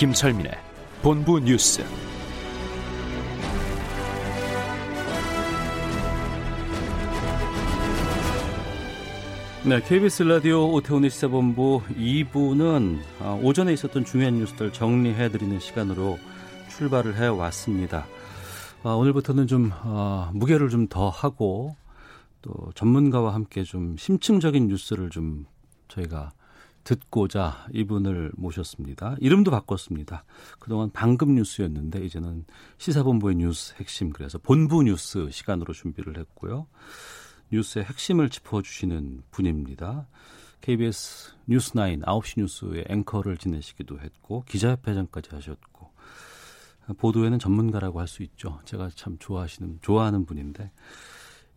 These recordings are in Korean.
김철민의 본부 뉴스. 네, KBS 라디오 오태훈의 시사본부 2부는 아, 오전에 있었던 중요한 뉴스들 정리해드리는 시간으로 출발을 해왔습니다. 아, 오늘부터는 좀 아, 무게를 좀 더 하고 또 전문가와 함께 좀 심층적인 뉴스를 좀 저희가 듣고자 이분을 모셨습니다. 이름도 바꿨습니다. 그동안 방금 뉴스였는데 이제는 시사본부의 뉴스 핵심 그래서 본부 뉴스 시간으로 준비를 했고요. 뉴스의 핵심을 짚어주시는 분입니다. KBS 뉴스9 9시 뉴스의 앵커를 지내시기도 했고 기자협회장까지 하셨고 보도에는 전문가라고 할 수 있죠. 제가 참 좋아하시는 좋아하는 분인데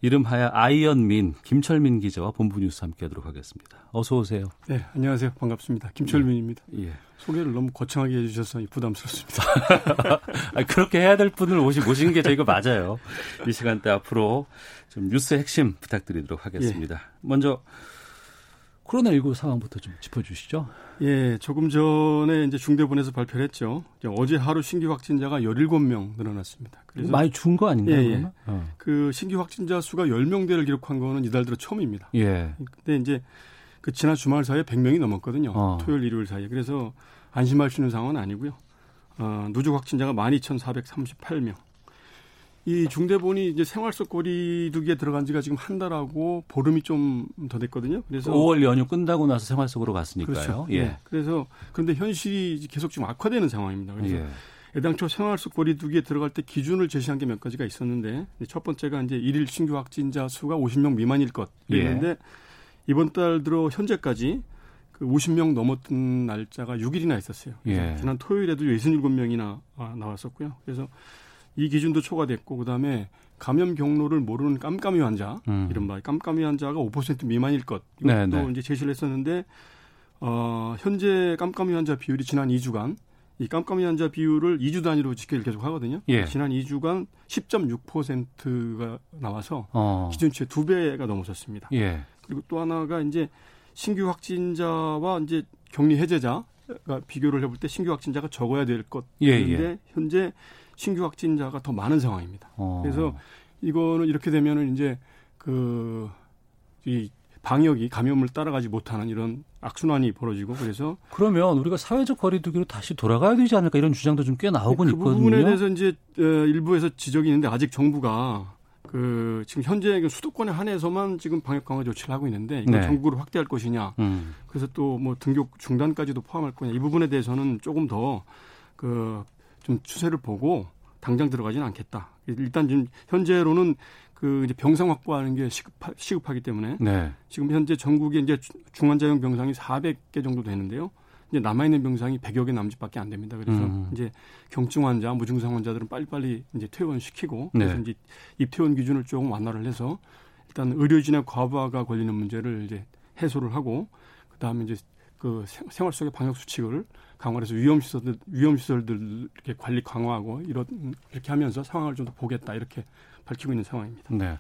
이름하여 아이언민 김철민 기자와 본부 뉴스 함께하도록 하겠습니다. 어서 오세요. 네, 안녕하세요. 반갑습니다. 김철민입니다. 예. 소개를 너무 거창하게 해주셔서 부담스럽습니다. 아, 그렇게 해야 될 분을 모신 게 저희가 맞아요. 이 시간대 앞으로 좀 뉴스 핵심 부탁드리도록 하겠습니다. 예. 먼저 코로나19 상황부터 좀 짚어주시죠. 예, 조금 전에 이제 중대본에서 발표를 했죠. 어제 하루 신규 확진자가 17명 늘어났습니다. 그래서 많이 준 거 아닌가요? 예, 예. 어. 그 신규 확진자 수가 10명대를 기록한 거는 이달 들어 처음입니다. 예. 근데 이제 그 지난 주말 사이에 100명이 넘었거든요. 어. 토요일, 일요일 사이에. 그래서 안심할 수 있는 상황은 아니고요. 어, 누적 확진자가 12,438명. 이 중대본이 이제 생활 속 거리두기에 들어간 지가 지금 한 달하고 보름이 좀 더 됐거든요. 그래서 5월 연휴 끝나고 나서 생활 속으로 갔으니까요. 그렇죠. 예. 네. 그래서 그런데 현실이 계속 지금 악화되는 상황입니다. 그래서 예. 애당초 생활 속 거리두기에 들어갈 때 기준을 제시한 게 몇 가지가 있었는데 첫 번째가 이제 일일 신규 확진자 수가 50명 미만일 것이었는데 예. 이번 달 들어 현재까지 그 50명 넘었던 날짜가 6일이나 있었어요. 예. 지난 토요일에도 67명이나 아, 나왔었고요. 그래서 이 기준도 초과됐고 그다음에 감염 경로를 모르는 깜깜이 환자, 음. 이른바 깜깜이 환자가 5% 미만일 것 이것도 네, 네. 이제 제시를 했었는데 어, 현재 깜깜이 환자 비율이 지난 2주간 이 깜깜이 환자 비율을 2주 단위로 집계를 계속 하거든요. 예. 지난 2주간 10.6%가 나와서 어. 기준치의 두 배가 넘어섰습니다. 예. 그리고 또 하나가 이제 신규 확진자와 이제 격리 해제자가 비교를 해볼 때 신규 확진자가 적어야 될 것인데 예, 예. 현재 신규 확진자가 더 많은 상황입니다. 어. 그래서 이거는 이렇게 되면은 이제 그 이 방역이 감염을 따라가지 못하는 이런 악순환이 벌어지고 그래서 그러면 우리가 사회적 거리두기로 다시 돌아가야 되지 않을까 이런 주장도 좀 꽤 나오곤 그 있거든요. 그 부분에 대해서 이제 어, 일부에서 지적이 있는데 아직 정부가 그 지금 현재 그 수도권에 한해서만 지금 방역 강화 조치를 하고 있는데 이걸 네. 전국으로 확대할 것이냐. 음. 그래서 또 뭐 등교 중단까지도 포함할 거냐. 이 부분에 대해서는 조금 더 그 좀 추세를 보고 당장 들어가지는 않겠다. 일단 지금 현재로는 그 이제 병상 확보하는 게 시급하, 시급하기 때문에 네. 지금 현재 전국에 이제 중환자용 병상이 400개 정도 되는데요. 이제 남아 있는 병상이 100여 개 남짓밖에 안 됩니다. 그래서 음. 이제 경증 환자, 무증상 환자들은 빨리빨리 이제 퇴원시키고 네. 그래서 이제 입퇴원 기준을 조금 완화를 해서 일단 의료진의 과부하가 걸리는 문제를 이제 해소를 하고 그다음에 이제 그 생활 속의 방역 수칙을 강화해서 위험 시설들 위험 시설들 이렇게 관리 강화하고 이런 이렇게 하면서 상황을 좀 더 보겠다 이렇게 밝히고 있는 상황입니다. 네.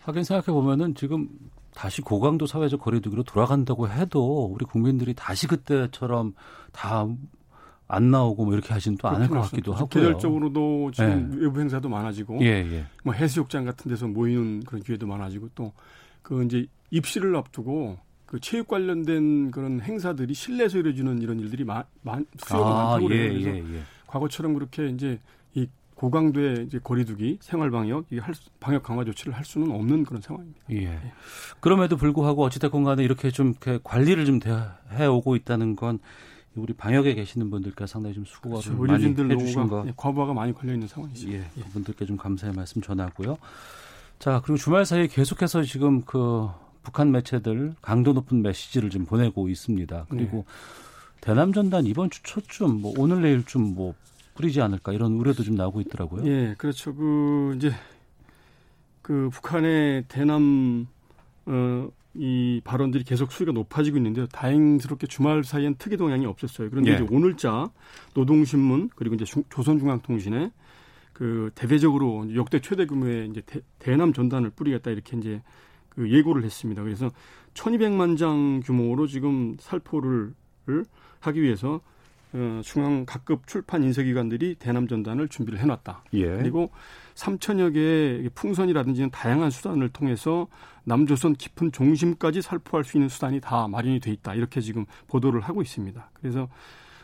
하긴 생각해 보면은 지금 다시 고강도 사회적 거리두기로 돌아간다고 해도 우리 국민들이 다시 그때처럼 다 안 나오고 뭐 이렇게 하지는 또 않을 것 같기도 하고요. 계절적으로도 지금 네. 외부 행사도 많아지고, 예, 예. 뭐 해수욕장 같은 데서 모이는 그런 기회도 많아지고 또 그 이제 입시를 앞두고 그 체육 관련된 그런 행사들이 실내에서 이루어지는 이런 일들이 많, 많 수요가 아, 많다고 그래요. 예, 그래서 예, 예. 과거처럼 그렇게 이제 이 고강도의 이제 거리두기, 생활 방역, 이 할, 방역 강화 조치를 할 수는 없는 그런 상황입니다. 예. 예. 그럼에도 불구하고 어찌됐건 간에 이렇게 좀 이렇게 관리를 좀 해오고 있다는 건 우리 방역에 계시는 분들께 상당히 좀 수고를 그렇죠. 많이 해주신 거. 예, 과부하가 많이 걸려 있는 상황이죠. 예, 그분들께 좀 감사의 말씀 전하고요. 자, 그리고 주말 사이에 계속해서 지금 그 북한 매체들 강도 높은 메시지를 좀 보내고 있습니다. 그리고 네. 대남 전단 이번 주 초쯤 뭐 오늘 내일쯤 뭐 뿌리지 않을까 이런 우려도 좀 나오고 있더라고요. 예, 그렇죠. 그 이제 그 북한의 대남 어, 이 발언들이 계속 수위가 높아지고 있는데요. 다행스럽게 주말 사이엔 특이 동향이 없었어요. 그런데 예. 이제 오늘자 노동신문 그리고 이제 조선중앙통신에 그 대대적으로 역대 최대 규모의 이제 대, 남 전단을 뿌리겠다 이렇게 이제 그 예고를 했습니다. 그래서 1200만 장 규모로 지금 살포를 하기 위해서 어, 중앙 각급 출판 인쇄기관들이 대남 전단을 준비를 해놨다. 예. 그리고 3천여 개의 풍선이라든지 다양한 수단을 통해서 남조선 깊은 종심까지 살포할 수 있는 수단이 다 마련이 돼 있다. 이렇게 지금 보도를 하고 있습니다. 그래서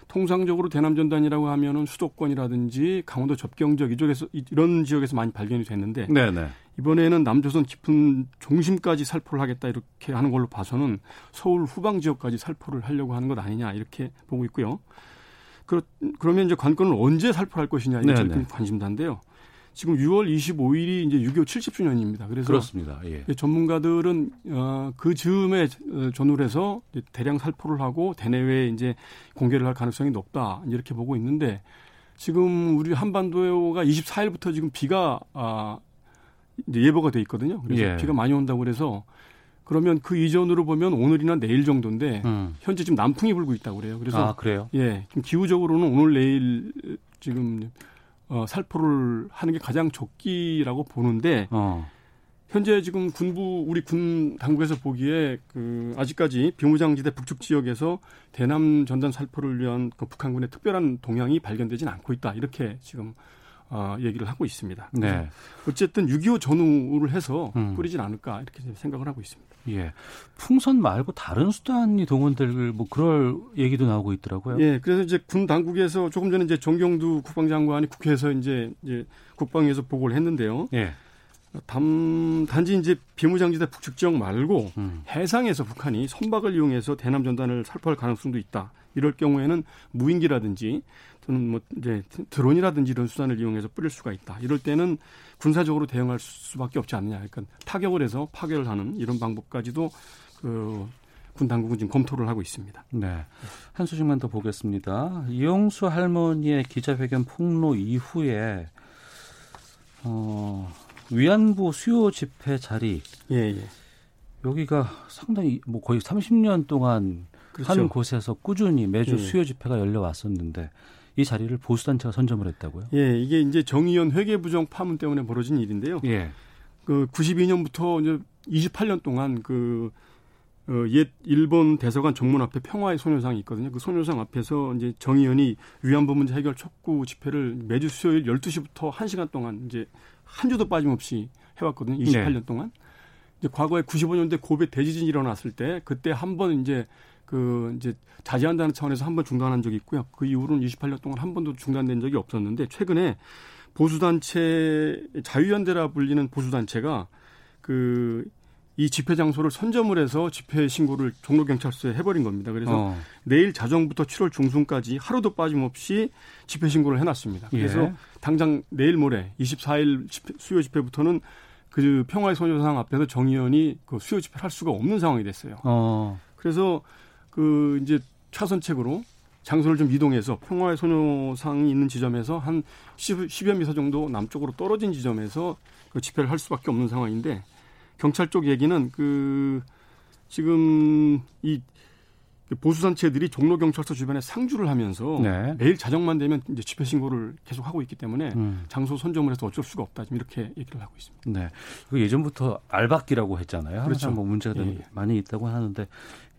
통상적으로 대남 전단이라고 하면은 수도권이라든지 강원도 접경적 이쪽에서 이런 지역에서 많이 발견이 됐는데 네네. 이번에는 남조선 깊은 중심까지 살포를 하겠다 이렇게 하는 걸로 봐서는 서울 후방 지역까지 살포를 하려고 하는 것 아니냐 이렇게 보고 있고요. 그러, 그러면 이제 관건을 언제 살포할 것이냐 이게 제일 관심사인데요. 지금 6월 25일이 이제 6.25 70주년입니다. 그래서 그렇습니다. 예. 전문가들은 어, 그 즈음에 어, 전후를 해서 대량 살포를 하고 대내외에 이제 공개를 할 가능성이 높다 이렇게 보고 있는데 지금 우리 한반도가 24일부터 지금 비가 아, 예보가 돼 있거든요. 그래서 예. 비가 많이 온다고 그래서 그러면 그 이전으로 보면 오늘이나 내일 정도인데 음. 현재 지금 남풍이 불고 있다고 그래요. 그래서 아, 그래요? 예, 좀 기후적으로는 오늘 내일 지금 어, 살포를 하는 게 가장 적기라고 보는데 어. 현재 지금 군부 우리 군 당국에서 보기에 그 아직까지 비무장지대 북측 지역에서 대남 전단 살포를 위한 그 북한군의 특별한 동향이 발견되진 않고 있다 이렇게 지금 어, 얘기를 하고 있습니다. 네. 어쨌든 6.25 전후를 해서 음. 뿌리진 않을까 이렇게 생각을 하고 있습니다. 예. 풍선 말고 다른 수단이 동원될 뭐 그럴 얘기도 나오고 있더라고요. 예. 그래서 이제 군 당국에서 조금 전에 이제 정경두 국방장관이 국회에서 이제 이제 국방에서 보고를 했는데요. 예. 단, 단지 이제 비무장지대 북측 지역 말고 음. 해상에서 북한이 선박을 이용해서 대남 전단을 살포할 가능성도 있다. 이럴 경우에는 무인기라든지 또는 뭐 이제 드론이라든지 이런 수단을 이용해서 뿌릴 수가 있다. 이럴 때는 군사적으로 대응할 수밖에 없지 않느냐. 그러니까 타격을 해서 파괴를 하는 이런 방법까지도 그 군 당국은 지금 검토를 하고 있습니다. 네. 한 소식만 더 보겠습니다. 이용수 할머니의 기자회견 폭로 이후에 어, 위안부 수요 집회 자리 예, 예. 여기가 상당히 뭐 거의 30년 동안 그렇죠. 한 곳에서 꾸준히 매주 예. 수요 집회가 열려 왔었는데 이 자리를 보수단체가 선점을 했다고요? 예, 이게 이제 정의연 회계부정 파문 때문에 벌어진 일인데요. 예. 그 92년부터 이제 28년 동안 그 어, 옛 일본 대사관 정문 앞에 평화의 소녀상이 있거든요. 그 소녀상 앞에서 이제 정의연이 위안부 문제 해결 촉구 집회를 매주 수요일 12시부터 1시간 동안 이제 한 주도 빠짐없이 해왔거든요. 28년 네. 동안. 이제 과거에 95년대 고베 대지진이 일어났을 때 그때 한 번 이제 그 이제 자제한다는 차원에서 한 번 중단한 적이 있고요. 그 이후로는 28년 동안 한 번도 중단된 적이 없었는데 최근에 보수단체 자유연대라 불리는 보수단체가 그 이 집회 장소를 선점을 해서 집회 신고를 종로 경찰서에 해버린 겁니다. 그래서 어. 내일 자정부터 7월 중순까지 하루도 빠짐없이 집회 신고를 해놨습니다. 그래서 예. 당장 내일 모레 24일 집회, 수요 집회부터는 그 평화의 소녀상 앞에서 정 의원이 그 수요 집회를 할 수가 없는 상황이 됐어요. 어. 그래서 그 이제 차선책으로 장소를 좀 이동해서 평화의 소녀상이 있는 지점에서 한 10, 10 여 미터 정도 남쪽으로 떨어진 지점에서 그 집회를 할 수밖에 없는 상황인데 경찰 쪽 얘기는 그 지금 이 보수 단체들이 종로 경찰서 주변에 상주를 하면서 네. 매일 자정만 되면 이제 집회 신고를 계속 하고 있기 때문에 음. 장소 선점을 해서 어쩔 수가 없다. 지금 이렇게 얘기를 하고 있습니다. 네. 그 예전부터 알박기라고 했잖아요. 그렇죠. 뭐 문제가 예, 예. 많이 있다고 하는데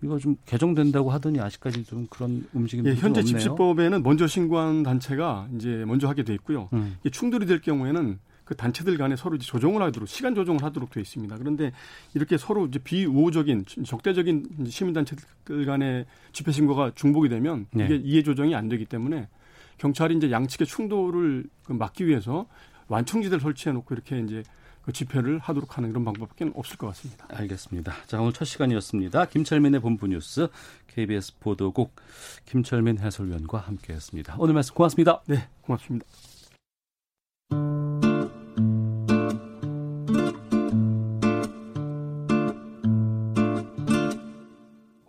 이거 좀 개정된다고 하더니 아직까지 좀 그런 움직임이 예, 현재 없네요. 집시법에는 먼저 신고한 단체가 이제 먼저 하게 돼 있고요. 음. 충돌이 될 경우에는 그 단체들 간에 서로 이제 조정을 하도록 시간 조정을 하도록 되어 있습니다. 그런데 이렇게 서로 이제 비우호적인 적대적인 시민 단체들 간의 집회 신고가 중복이 되면 네. 이게 이해 조정이 안 되기 때문에 경찰이 이제 양측의 충돌을 그 막기 위해서 완충지대를 설치해 놓고 이렇게 이제 그 집회를 하도록 하는 그런 방법밖에 없을 것 같습니다. 알겠습니다. 자, 오늘 첫 시간이었습니다. 김철민의 본부 뉴스 KBS 보도국 김철민 해설위원과 함께했습니다. 오늘 말씀 고맙습니다. 네, 고맙습니다.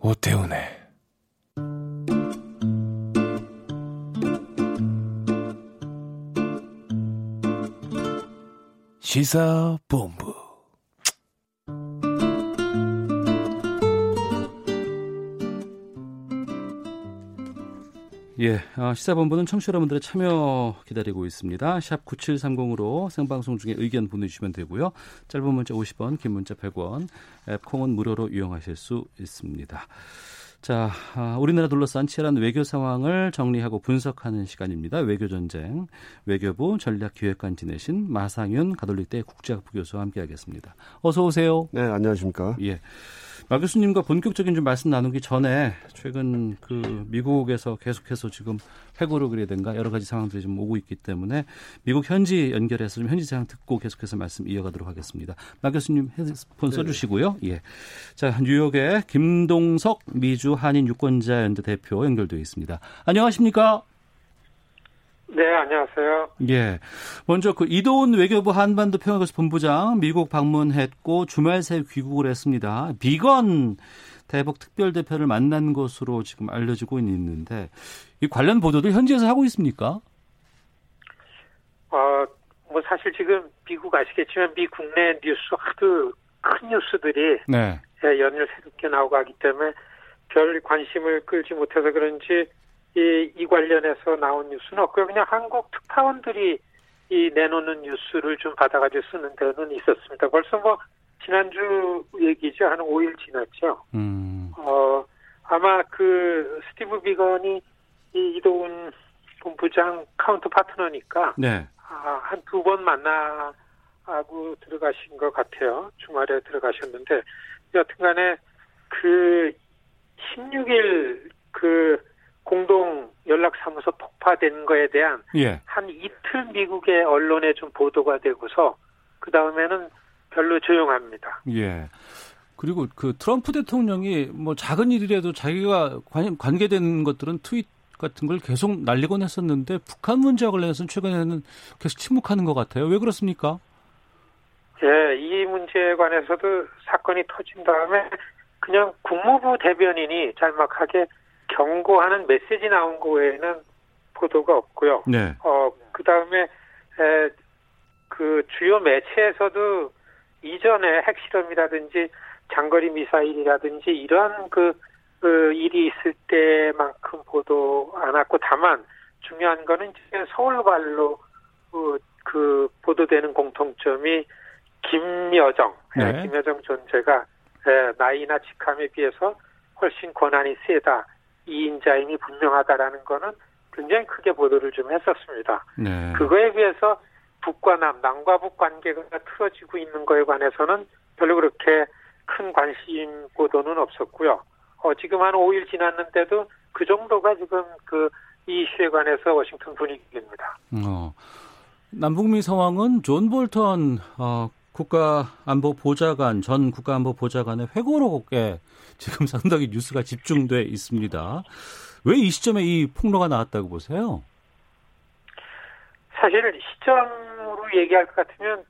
오태훈의 시사본부 예, 어, 시사본부는 청취자 여러분들의 참여 기다리고 있습니다. 샵 9730으로 생방송 중에 의견 보내주시면 되고요. 짧은 문자 50원, 긴 문자 100원, 앱 콩은 무료로 이용하실 수 있습니다. 자, 아, 우리나라 둘러싼 치열한 외교 상황을 정리하고 분석하는 시간입니다. 외교 전쟁 외교부 전략기획관 지내신 마상윤 가톨릭대 국제학부 교수와 함께하겠습니다. 어서 오세요. 네, 안녕하십니까? 예. 마 교수님과 본격적인 좀 말씀 나누기 전에 최근 그 미국에서 계속해서 지금 회고록이라든가 여러 가지 상황들이 좀 오고 있기 때문에 미국 현지 연결해서 좀 현지 상황 듣고 계속해서 말씀 이어가도록 하겠습니다. 마 교수님 핸드폰 네. 써주시고요. 예. 자 뉴욕의 김동석 미주 한인 유권자 연대 대표 연결되어 있습니다. 안녕하십니까? 네, 안녕하세요. 예. 먼저 그 이도훈 외교부 한반도 평화교섭 본부장 미국 방문했고 주말 새 귀국을 했습니다. 비건 대북 특별 대표를 만난 것으로 지금 알려지고 있는데 이 관련 보도도 현지에서 하고 있습니까? 어, 뭐 사실 지금 미국 아시겠지만 미 국내 뉴스 하도 큰 뉴스들이 네. 예, 연일 새롭게 나오고 하기 때문에 별 관심을 끌지 못해서 그런지 이, 이 관련해서 나온 뉴스는 없고요. 그냥 한국 특파원들이 이 내놓는 뉴스를 좀 받아가지고 쓰는 데는 있었습니다. 벌써 뭐 지난주 얘기죠. 한 5일 지났죠. 음. 어, 아마 그 스티브 비건이 이 이도훈 본부장 counter partner니까 네. 아, 한 두 번 만나고 들어가신 것 같아요. 주말에 들어가셨는데 여튼간에 그 16일 그 공동 연락사무소 폭파된 거에 대한 예. 한 이틀 미국의 언론에 좀 보도가 되고서 그 다음에는 별로 조용합니다. 예. 그리고 그 트럼프 대통령이 뭐 작은 일이라도 자기가 관, 관계된 것들은 트윗 같은 걸 계속 날리곤 했었는데 북한 문제와 관련해서는 최근에는 계속 침묵하는 것 같아요. 왜 그렇습니까? 예, 이 문제에 관해서도 사건이 터진 다음에 그냥 국무부 대변인이 짤막하게 경고하는 메시지 나온 거 외에는 보도가 없고요. 네. 어, 그 다음에, 그 주요 매체에서도 이전에 핵실험이라든지 장거리 미사일이라든지 이러한 그, 그 일이 있을 때만큼 보도 안 했고 다만 중요한 거는 이제 서울발로 그, 그 보도되는 공통점이 김여정, 네. 김여정 존재가 나이나 직함에 비해서 훨씬 권한이 세다. 이인자임이 분명하다라는 거는 굉장히 크게 보도를 좀 했었습니다. 네. 그거에 비해서 북과 남, 남과 북 관계가 틀어지고 있는 거에 관해서는 별로 그렇게 큰 관심 보도는 없었고요. 어, 지금 한 5일 지났는데도 그 정도가 지금 그 이 이슈에 관해서 워싱턴 분위기입니다. 어, 남북미 상황은 존 볼턴 어, 국가안보보좌관 전 국가안보보좌관의 회고록에 지금 상당히 뉴스가 집중돼 있습니다. 왜 이 시점에 이 폭로가 나왔다고 보세요? 사실 시점으로 얘기할 것 같으면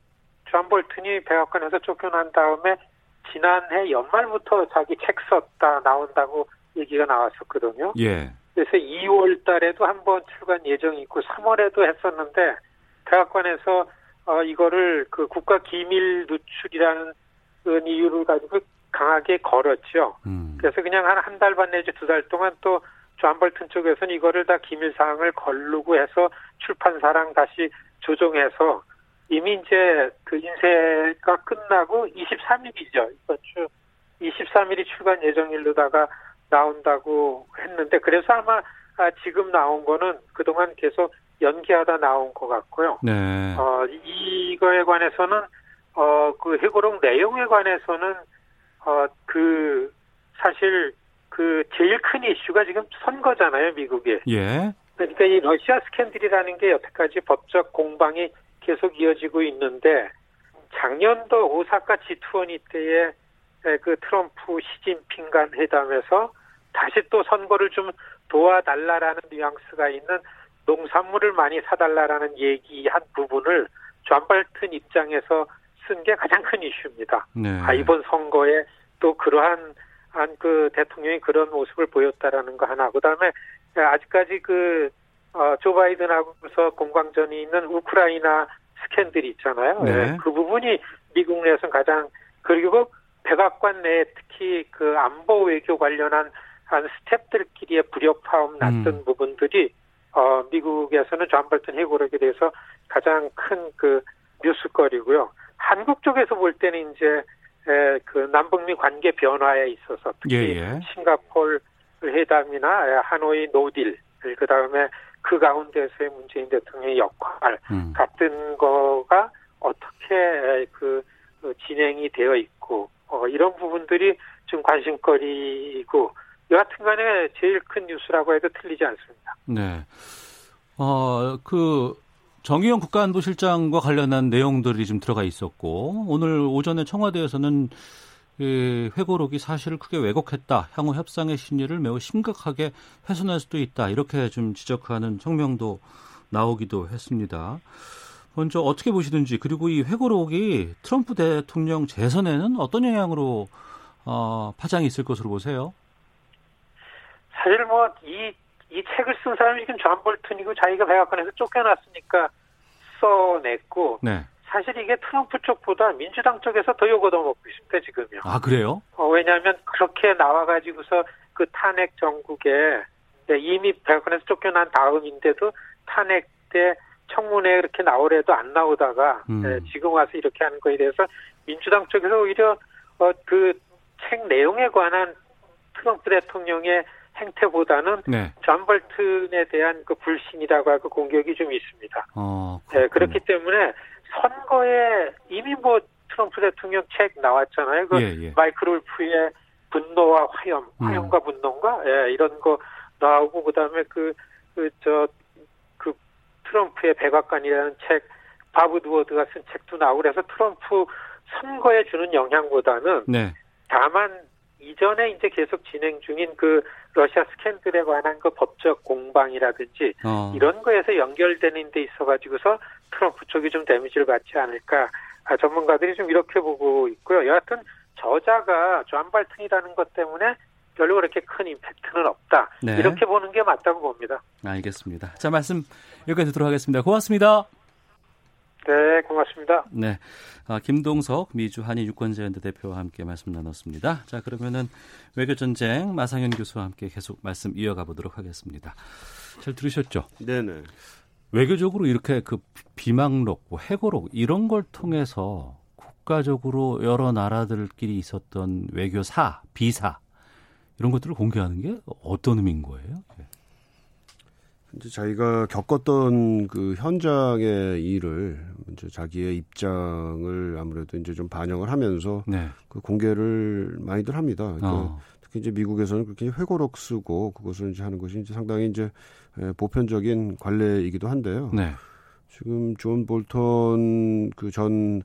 존 볼튼이 백악관에서 쫓겨난 다음에 지난해 연말부터 자기 책 썼다 나온다고 얘기가 나왔었거든요. 예. 그래서 2월 달에도 한 번 출간 예정이 있고 3월에도 했었는데 백악관에서 어, 이거를 그 국가 기밀 누출이라는 이유를 가지고 강하게 걸었죠. 음. 그래서 그냥 한 한 달 반 내지 두 달 동안 또 존 볼튼 쪽에서는 이거를 다 기밀 사항을 걸르고 해서 출판사랑 다시 조정해서 이미 이제 그 인쇄가 끝나고 23일이죠. 이번 주 23일이 출간 예정일로다가 나온다고 했는데 그래서 아마 아, 지금 나온 거는 그동안 계속 연기하다 나온 것 같고요. 네. 어, 이거에 관해서는 어, 그 해고록 내용에 관해서는 어, 그 사실 그 제일 큰 이슈가 지금 선거잖아요, 미국에. 예. 그러니까 이 러시아 스캔들이라는 게 여태까지 법적 공방이 계속 이어지고 있는데 작년도 오사카 G20 때에 그 트럼프 시진핑 간 회담에서 다시 또 선거를 좀 도와달라라는 뉘앙스가 있는 농산물을 많이 사달라라는 얘기한 부분을 존 볼튼 입장에서 쓴 게 가장 큰 이슈입니다. 네. 아, 이번 선거에 또 그러한 그 대통령이 그런 모습을 보였다라는 거 하나. 그다음에 아직까지 그 어, 조 바이든하고서 공방전이 있는 우크라이나 스캔들이 있잖아요. 네. 네. 그 부분이 미국 내에서 가장 그리고 백악관 내에 특히 그 안보 외교 관련한 한 스탭들끼리의 불협화음 났던 음. 부분들이 어 미국에서는 존 볼턴 회고록에 대해서 가장 큰 그 뉴스거리고요. 한국 쪽에서 볼 때는 이제 에, 그 남북미 관계 변화에 있어서 특히 예, 예. 싱가폴 회담이나 하노이 no deal 그 다음에 그 가운데서의 문재인 대통령의 역할 음. 같은 거가 어떻게 그 진행이 되어 있고 어, 이런 부분들이 좀 관심거리고 여하튼간에 제일 큰 뉴스라고 해도 틀리지 않습니다. 네. 어, 그 정의용 국가안보실장과 관련한 내용들이 좀 들어가 있었고 오늘 오전에 청와대에서는 이 회고록이 사실을 크게 왜곡했다. 향후 협상의 심리를 매우 심각하게 훼손할 수도 있다. 이렇게 좀 지적하는 성명도 나오기도 했습니다. 먼저 어떻게 보시는지 그리고 이 회고록이 트럼프 대통령 재선에는 어떤 영향으로 어, 파장이 있을 것으로 보세요? 사실 뭐 이 이 책을 쓴 사람이 지금 존 볼튼이고 자기가 백악관에서 쫓겨났으니까 써냈고 네. 사실 이게 트럼프 쪽보다 민주당 쪽에서 더 욕 얻어먹고 있습니다 지금요. 아 그래요? 어, 왜냐하면 그렇게 나와가지고서 그 탄핵 정국에 네, 이미 백악관에서 쫓겨난 다음인데도 탄핵 때 청문회에 그렇게 나오래도 안 나오다가 음. 네, 지금 와서 이렇게 하는 거에 대해서 민주당 쪽에서 오히려 어, 그 책 내용에 관한 트럼프 대통령의 행태보다는 네. 존 볼튼에 대한 그 불신이라고 하고 공격이 좀 있습니다. 어, 네, 그렇기 때문에 선거에 이미 뭐 트럼프 대통령 책 나왔잖아요. 그 예, 예. 마이클 울프의 분노와 화염, 음. 화염과 음. 분노인가? 예, 이런 거 나오고 그다음에 그 그 저그 그 트럼프의 백악관이라는 책 밥 우드워드가 쓴 책도 나오고 그래서 트럼프 선거에 주는 영향보다는 네. 다만 이전에 이제 계속 진행 중인 그 러시아 스캔들에 관한 그 법적 공방이라든지 어. 이런 거에서 연결되는 데 있어 가지고서 트럼프 쪽이 좀 damage를 받지 않을까 아, 전문가들이 좀 이렇게 보고 있고요. 여하튼 저자가 존 볼튼이라는 것 때문에 별로 그렇게 큰 임팩트는 없다. 네. 이렇게 보는 게 맞다고 봅니다. 알겠습니다. 자 말씀 여기까지 듣도록 하겠습니다. 고맙습니다. 네, 고맙습니다. 네. 아, 김동석 미주 한인 유권자연대 대표와 함께 말씀 나눴습니다. 자, 그러면은 외교 전쟁 마상현 교수와 함께 계속 말씀 이어가 보도록 하겠습니다. 잘 들으셨죠? 네네. 외교적으로 이렇게 그 비망록, 뭐 해고록 이런 걸 통해서 국가적으로 여러 나라들끼리 있었던 외교사, 비사 이런 것들을 공개하는 게 어떤 의미인 거예요? 네. 이제 자기가 겪었던 그 현장의 일을 이제 자기의 입장을 아무래도 이제 좀 반영을 하면서 네. 그 공개를 많이들 합니다. 그러니까 어. 특히 이제 미국에서는 그렇게 회고록 쓰고 그것을 이제 하는 것이 이제 상당히 이제 보편적인 관례이기도 한데요. 네. 지금 존 볼턴 그전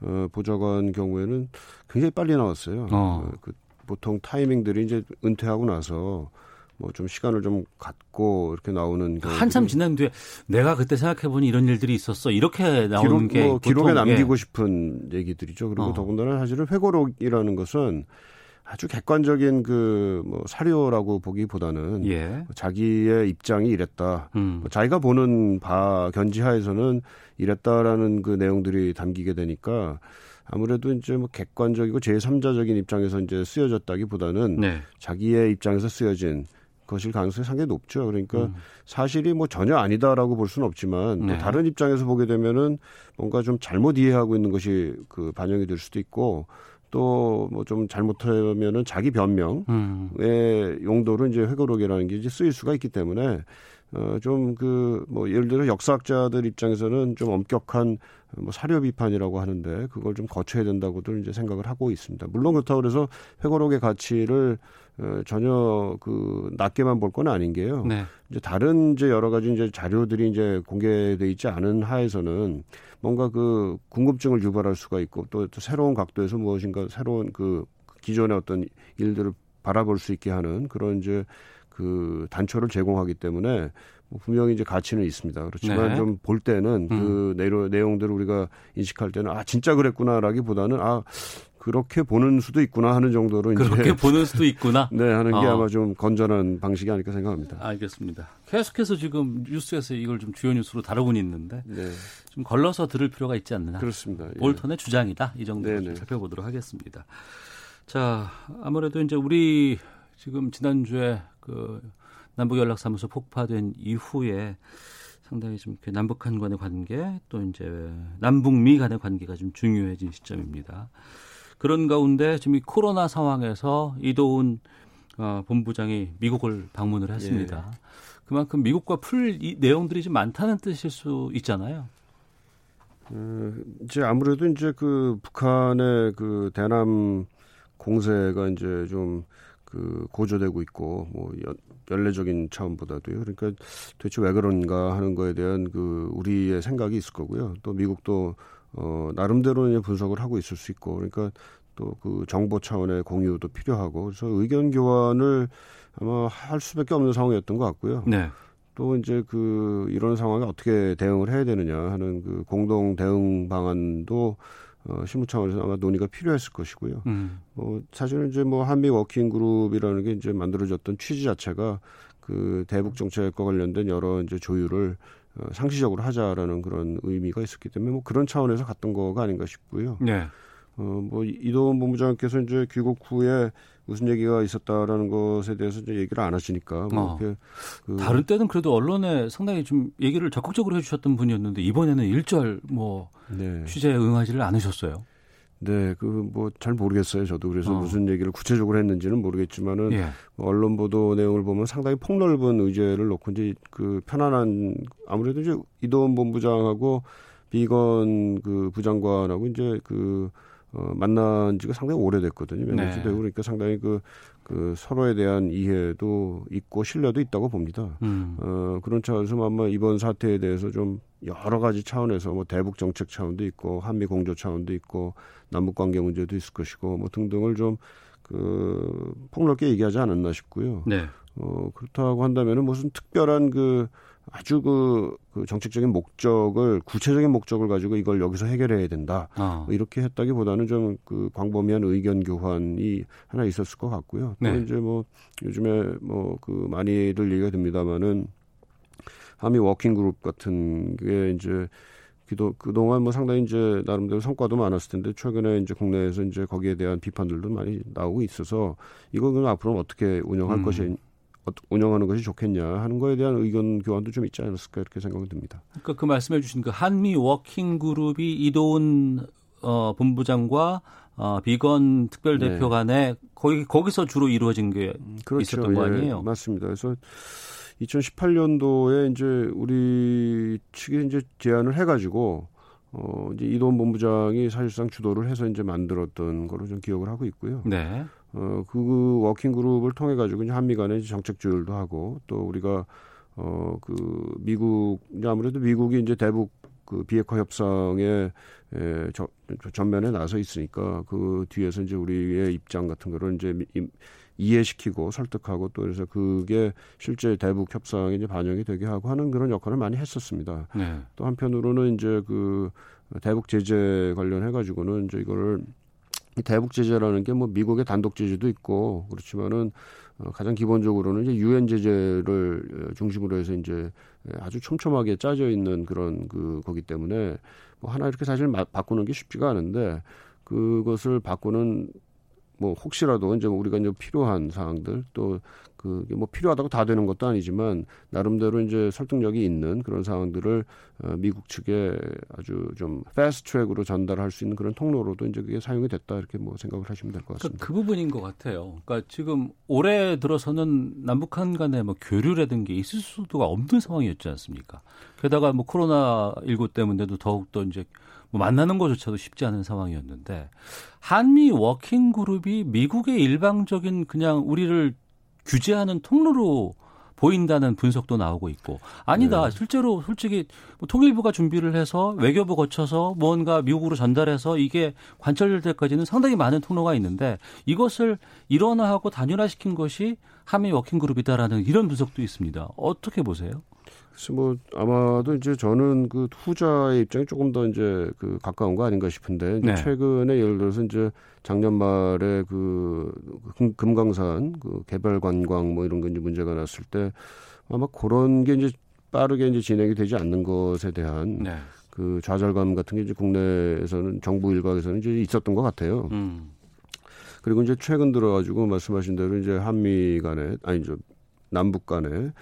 어, 보좌관 경우에는 굉장히 빨리 나왔어요. 어. 그 보통 타이밍들이 이제 은퇴하고 나서 뭐 좀 시간을 좀 갖고 이렇게 나오는 경우 한참 지난 뒤에 내가 그때 생각해 보니 이런 일들이 있었어 이렇게 나오는 기록, 게 뭐 기록에 남기고 예. 싶은 얘기들이죠. 그리고 어. 더군다나 사실은 회고록이라는 것은 아주 객관적인 그 뭐 사료라고 보기보다는 예. 자기의 입장이 이랬다. 음. 뭐 자기가 보는 바 견지하에서는 이랬다라는 그 내용들이 담기게 되니까 아무래도 이제 뭐 객관적이고 제3자적인 입장에서 이제 쓰여졌다기보다는 네. 자기의 입장에서 쓰여진 것일 가능성이 상당히 높죠. 그러니까 음. 사실이 뭐 전혀 아니다라고 볼 수는 없지만 네. 또 다른 입장에서 보게 되면은 뭔가 좀 잘못 이해하고 있는 것이 그 반영이 될 수도 있고 또 뭐 좀 잘못하면은 자기 변명의 음. 용도로 이제 회고록이라는 게 이제 쓰일 수가 있기 때문에 어좀 그 뭐 예를 들어 역사학자들 입장에서는 좀 엄격한 뭐 사료 비판이라고 하는데 그걸 좀 거쳐야 된다고들 이제 생각을 하고 있습니다. 물론 그렇다고 그래서 회고록의 가치를 어, 전혀 그 낮게만 볼 건 아닌 게요. 네. 이제 다른 이제 여러 가지 이제 자료들이 이제 공개돼 있지 않은 하에서는 뭔가 그 궁금증을 유발할 수가 있고 또, 또 새로운 각도에서 무엇인가 새로운 그 기존의 어떤 일들을 바라볼 수 있게 하는 그런 이제 그 단초를 제공하기 때문에 뭐 분명히 이제 가치는 있습니다. 그렇지만 네. 좀볼 때는 그 음. 그 내용, 내용들을 우리가 인식할 때는 아 진짜 그랬구나라기보다는 아 그렇게 보는 수도 있구나 하는 정도로 그렇게 이제 보는 수도 있구나. 네, 하는 게 어. 아마 좀 건전한 방식이 아닐까 생각합니다. 알겠습니다. 계속해서 지금 뉴스에서 이걸 좀 주요 뉴스로 다루고 있는데 네. 좀 걸러서 들을 필요가 있지 않느냐. 그렇습니다. 예. 볼턴의 주장이다. 이 정도로 살펴보도록 하겠습니다. 자, 아무래도 이제 우리 지금 지난주에 그 남북연락사무소 폭파된 이후에 상당히 좀 남북한 간의 관계 또 이제 남북미 간의 관계가 좀 중요해진 시점입니다. 그런 가운데 지금 이 코로나 상황에서 이도훈 어, 본부장이 미국을 방문을 했습니다. 예. 그만큼 미국과 풀 내용들이 좀 많다는 뜻일 수 있잖아요. 어, 이제 아무래도 이제 그 북한의 그 대남 공세가 이제 좀 그 고조되고 있고 뭐 연례적인 차원보다도요. 그러니까 도대체 왜 그런가 하는 거에 대한 그 우리의 생각이 있을 거고요. 또 미국도 어 나름대로 분석을 하고 있을 수 있고 그러니까 또 그 정보 차원의 공유도 필요하고 그래서 의견 교환을 아마 할 수밖에 없는 상황이었던 것 같고요. 네. 또 이제 그 이런 상황에 어떻게 대응을 해야 되느냐 하는 그 공동 대응 방안도 어, 실무 차원에서 아마 논의가 필요했을 것이고요. 음. 어, 사실은 이제 뭐 한미 워킹 그룹이라는 게 이제 만들어졌던 취지 자체가 그 대북 정책과 관련된 여러 이제 조율을 어, 상시적으로 하자라는 그런 의미가 있었기 때문에 뭐 그런 차원에서 갔던 거가 아닌가 싶고요. 네. 어, 뭐 이도원 본부장께서 이제 귀국 후에 무슨 얘기가 있었다라는 것에 대해서 이제 얘기를 안 하시니까 뭐 어. 그 다른 때는 그래도 언론에 상당히 좀 얘기를 적극적으로 해주셨던 분이었는데 이번에는 일절 뭐 네. 취재에 응하지를 않으셨어요. 네, 그 뭐 잘 모르겠어요. 저도 그래서 어. 무슨 얘기를 구체적으로 했는지는 모르겠지만은 예. 뭐 언론 보도 내용을 보면 상당히 폭넓은 의제를 놓고 이제 그 편안한 아무래도 이제 이도원 본부장하고 비건 그 부장관하고 이제 그 어, 만난 지가 상당히 오래됐거든요. 몇 년째 네. 되고 그러니까 상당히 그, 그 서로에 대한 이해도 있고 신뢰도 있다고 봅니다. 음. 어, 그런 차원에서 아마 이번 사태에 대해서 좀 여러 가지 차원에서 뭐 대북 정책 차원도 있고 한미 공조 차원도 있고 남북 관계 문제도 있을 것이고 뭐 등등을 좀그 폭넓게 얘기하지 않았나 싶고요. 네. 어, 그렇다고 한다면은 무슨 특별한 그 아주 그, 그 정책적인 목적을 구체적인 목적을 가지고 이걸 여기서 해결해야 된다. 어. 뭐 이렇게 했다기보다는 좀 그 광범위한 의견 교환이 하나 있었을 것 같고요. 네. 또 이제 뭐 요즘에 뭐 그 많이들 얘기가 됩니다만은 한미 working group 같은 게 이제 기도 그동안 뭐 상당히 이제 나름대로 성과도 많았을 텐데 최근에 이제 국내에서 이제 거기에 대한 비판들도 많이 나오고 있어서 이거 그 앞으로는 어떻게 운영할 음. 것이 운영하는 것이 좋겠냐 하는 거에 대한 의견 교환도 좀 있지 않았을까 이렇게 생각이 듭니다. 그러니까 그 말씀해 주신 그 한미 working group이 이도훈 어, 본부장과 어, 비건 특별 대표 네. 간에 거기 거기서 주로 이루어진 게 그렇죠. 있었던 거 예, 아니에요? 예, 맞습니다. 그래서 2018년도에 이제 우리 측이 이제 제안을 해가지고 어, 이제 이도훈 본부장이 사실상 주도를 해서 이제 만들었던 거로 좀 기억을 하고 있고요. 네. 어, 그 워킹 그룹을 통해 가지고 이제 한미 간의 정책 조율도 하고 또 우리가 어, 그 미국 아무래도 미국이 이제 대북 그 비핵화 협상에 에, 저, 전면에 나서 있으니까 그 뒤에서 이제 우리의 입장 같은 거를 이제 이, 이해시키고 설득하고 또 그래서 그게 실제 대북 협상에 이제 반영이 되게 하고 하는 그런 역할을 많이 했었습니다. 네. 또 한편으로는 이제 그 대북 제재 관련해 가지고는 이제 이거를 대북 제재라는 게 뭐 미국의 단독 제재도 있고 그렇지만은 어, 가장 기본적으로는 이제 유엔 제재를 어, 중심으로 해서 이제 아주 촘촘하게 짜져 있는 그런 그 거기 때문에 뭐 하나 이렇게 사실 마, 바꾸는 게 쉽지가 않은데 그것을 바꾸는 뭐 혹시라도 이제 우리가 이제 필요한 사항들 또 그게 뭐 필요하다고 다 되는 것도 아니지만 나름대로 이제 설득력이 있는 그런 상황들을 어, 미국 측에 아주 좀 fast track으로 전달할 수 있는 그런 통로로도 이제 그게 사용이 됐다 이렇게 뭐 생각을 하시면 될 것 같습니다. 그러니까 그 부분인 것 같아요. 그러니까 지금 올해 들어서는 남북한 간에 뭐 교류라든 게 있을 수도가 없는 상황이었지 않습니까? 게다가 뭐 코로나 19 때문에도 더욱 더 이제 뭐 만나는 것조차도 쉽지 않은 상황이었는데 한미 워킹 그룹이 미국의 일방적인 그냥 우리를 규제하는 통로로 보인다는 분석도 나오고 있고 아니다 네. 실제로 솔직히 뭐 통일부가 준비를 해서 외교부 거쳐서 뭔가 미국으로 전달해서 이게 관철될 때까지는 상당히 많은 통로가 있는데 이것을 일원화하고 단일화시킨 것이 한미 워킹 그룹이다라는 이런 분석도 있습니다. 어떻게 보세요? 그래서 뭐 아마도 이제 저는 그 후자의 입장이 조금 더 이제 그 가까운 거 아닌가 싶은데 네. 최근에 예를 들어서 이제 작년 말에 그 금, 강산그 개발 관광 뭐 이런 게 이제 문제가 났을 때 아마 그런 게 이제 빠르게 이제 진행이 되지 않는 것에 대한 네. 그 좌절감 같은 게 이제 국내에서는 정부 일각에서는 이제 있었던 것 같아요. 음. 그리고 이제 최근 들어가지고 말씀하신 대로 이제 한미 간에 아니 저 남북 간에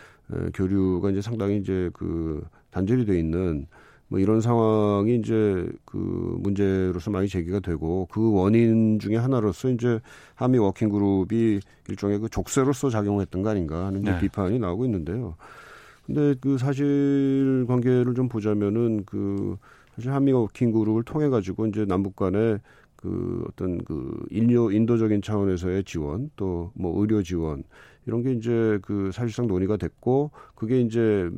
교류가 이제 상당히 이제 그 단절이 돼 있는 뭐 이런 상황이 이제 그 문제로서 많이 제기가 되고 그 원인 중에 하나로서 이제 한미 working group이 일종의 그 족쇄로서 작용했던 거 아닌가 하는 네. 비판이 나오고 있는데요. 근데 그 사실 관계를 좀 보자면은 그 사실 한미 working group을 통해 가지고 이제 남북 간에 그 어떤 그 인류 인도적인 차원에서의 지원 또 뭐 의료 지원 이런 게 이제 그 사실상 논의가 됐고 그게 이제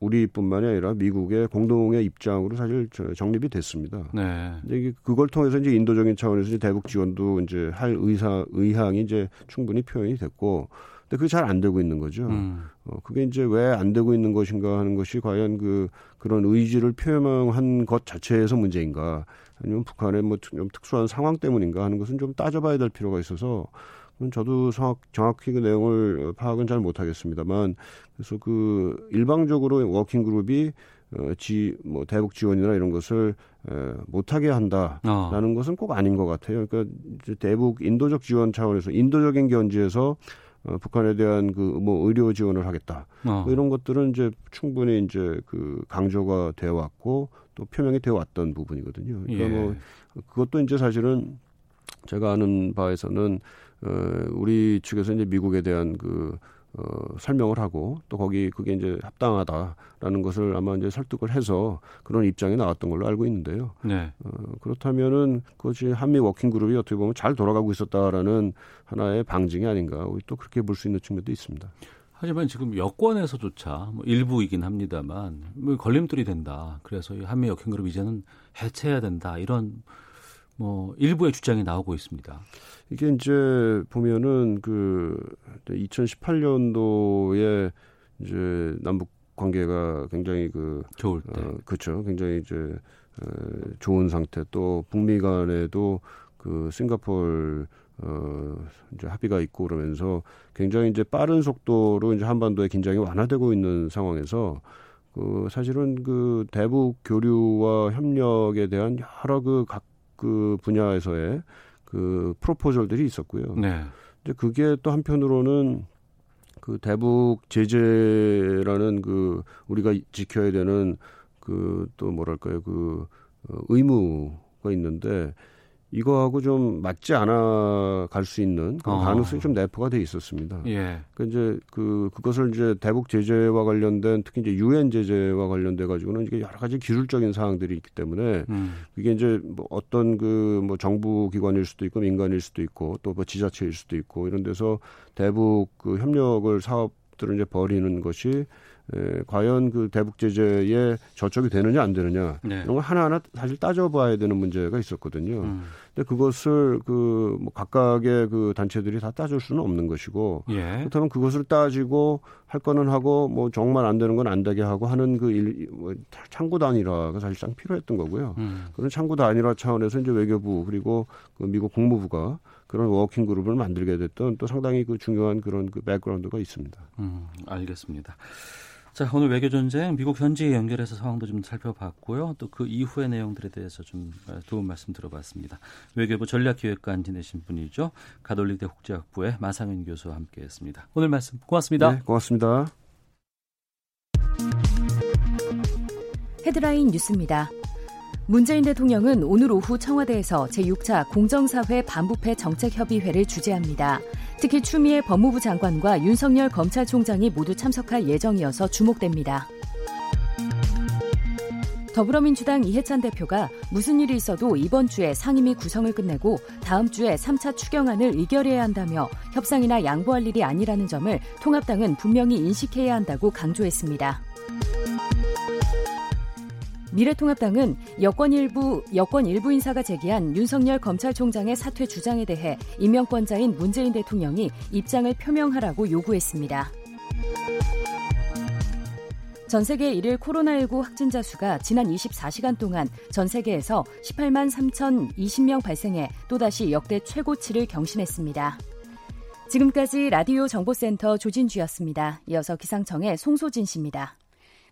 우리뿐만이 아니라 미국의 공동의 입장으로 사실 정립이 됐습니다. 네. 이제 그걸 통해서 이제 인도적인 차원에서 이제 대북 지원도 이제 할 의사 의향이 이제 충분히 표현이 됐고, 근데 그게 잘 안 되고 있는 거죠. 음. 어, 그게 이제 왜 안 되고 있는 것인가 하는 것이 과연 그 그런 의지를 표명한 것 자체에서 문제인가, 아니면 북한의 뭐 좀 특수한 상황 때문인가 하는 것은 좀 따져봐야 될 필요가 있어서. 저도 정확, 정확히 그 내용을 파악은 잘 못하겠습니다만 그래서 그 일방적으로 working group이 어, 지, 뭐, 대북 지원이나 이런 것을 에, 못하게 한다라는 어. 것은 꼭 아닌 것 같아요. 그러니까 이제 대북 인도적 지원 차원에서 인도적인 견지에서 어, 북한에 대한 그 뭐 의료 지원을 하겠다. 어. 뭐 이런 것들은 이제 충분히 이제 그 강조가 되어 왔고 또 표명이 되어 왔던 부분이거든요. 그러니까 예. 뭐 그것도 이제 사실은 제가 아는 바에서는 어, 우리 측에서 이제 미국에 대한 그 어, 설명을 하고 또 거기 그게 이제 합당하다라는 것을 아마 이제 설득을 해서 그런 입장이 나왔던 걸로 알고 있는데요. 네. 어, 그렇다면은 그것이 한미 working group이 어떻게 보면 잘 돌아가고 있었다라는 하나의 방증이 아닌가 우리 또 그렇게 볼 수 있는 측면도 있습니다. 하지만 지금 여권에서조차 뭐 일부이긴 합니다만 뭐 걸림돌이 된다. 그래서 한미 working group 이제는 해체해야 된다. 이런 뭐 일부의 주장이 나오고 있습니다. 이게 이제 보면은 그 2018년도에 이제 남북 관계가 굉장히 그 좋을 때 어, 그렇죠. 굉장히 이제 어, 좋은 상태 또 북미 간에도 그 싱가폴 어 이제 합의가 있고 그러면서 굉장히 이제 빠른 속도로 이제 한반도의 긴장이 완화되고 있는 상황에서 그 사실은 그 대북 교류와 협력에 대한 여러 그 각 그그 분야에서의 그 프로포절들이 있었고요. 네. 이제 그게 또 한편으로는 그 대북 제재라는 그 우리가 지켜야 되는 그 또 뭐랄까요 그 어, 의무가 있는데 이거하고 좀 맞지 않아 갈 수 있는 그런 어. 가능성이 좀 내포가 돼 있었습니다. 예. 그 이제 그 그것을 이제 대북 제재와 관련된 특히 이제 유엔 제재와 관련돼 가지고는 이게 여러 가지 기술적인 사항들이 있기 때문에 음. 이게 이제 뭐 어떤 그 뭐 정부 기관일 수도 있고 민간일 수도 있고 또 뭐 지자체일 수도 있고 이런 데서 대북 그 협력을 사업들을 이제 벌이는 것이 에, 과연 그 대북 제재에 저촉이 되느냐 안 되느냐 네. 이런 걸 하나하나 사실 따져봐야 되는 문제가 있었거든요. 음. 근데 그것을 그 뭐 각각의 그 단체들이 다 따질 수는 없는 것이고 예. 그렇다면 그것을 따지고 할 거는 하고 뭐 정말 안 되는 건 안 되게 하고 하는 그 일, 뭐 창구 단위라가 사실상 필요했던 거고요. 음. 그런 창구 단위라 차원에서 이제 외교부 그리고 그 미국 국무부가 그런 working group을 만들게 됐던 또 상당히 그 중요한 그런 그 background가 있습니다. 음, 알겠습니다. 자, 오늘 외교 전쟁 미국 현지에 연결해서 상황도 좀 살펴봤고요. 또 그 이후의 내용들에 대해서 좀 도움 말씀 들어봤습니다. 외교부 전략기획관 지내신 분이죠. 가톨릭대 국제학부의 마상윤 교수와 함께했습니다. 오늘 말씀 고맙습니다. 네, 고맙습니다. 헤드라인 뉴스입니다. 문재인 대통령은 오늘 오후 청와대에서 제6차 공정사회 반부패 정책협의회를 주재합니다. 특히 추미애 법무부 장관과 윤석열 검찰총장이 모두 참석할 예정이어서 주목됩니다. 더불어민주당 이해찬 대표가 무슨 일이 있어도 이번 주에 상임위 구성을 끝내고 다음 주에 3차 추경안을 의결해야 한다며 협상이나 양보할 일이 아니라는 점을 통합당은 분명히 인식해야 한다고 강조했습니다. 미래통합당은 여권 일부 여권 일부 인사가 제기한 윤석열 검찰총장의 사퇴 주장에 대해 임명권자인 문재인 대통령이 입장을 표명하라고 요구했습니다. 전 세계 일일 코로나19 확진자 수가 지난 24시간 동안 전 세계에서 18만 3,020명 발생해 또다시 역대 최고치를 경신했습니다. 지금까지 라디오 정보센터 조진주였습니다. 이어서 기상청의 송소진 씨입니다.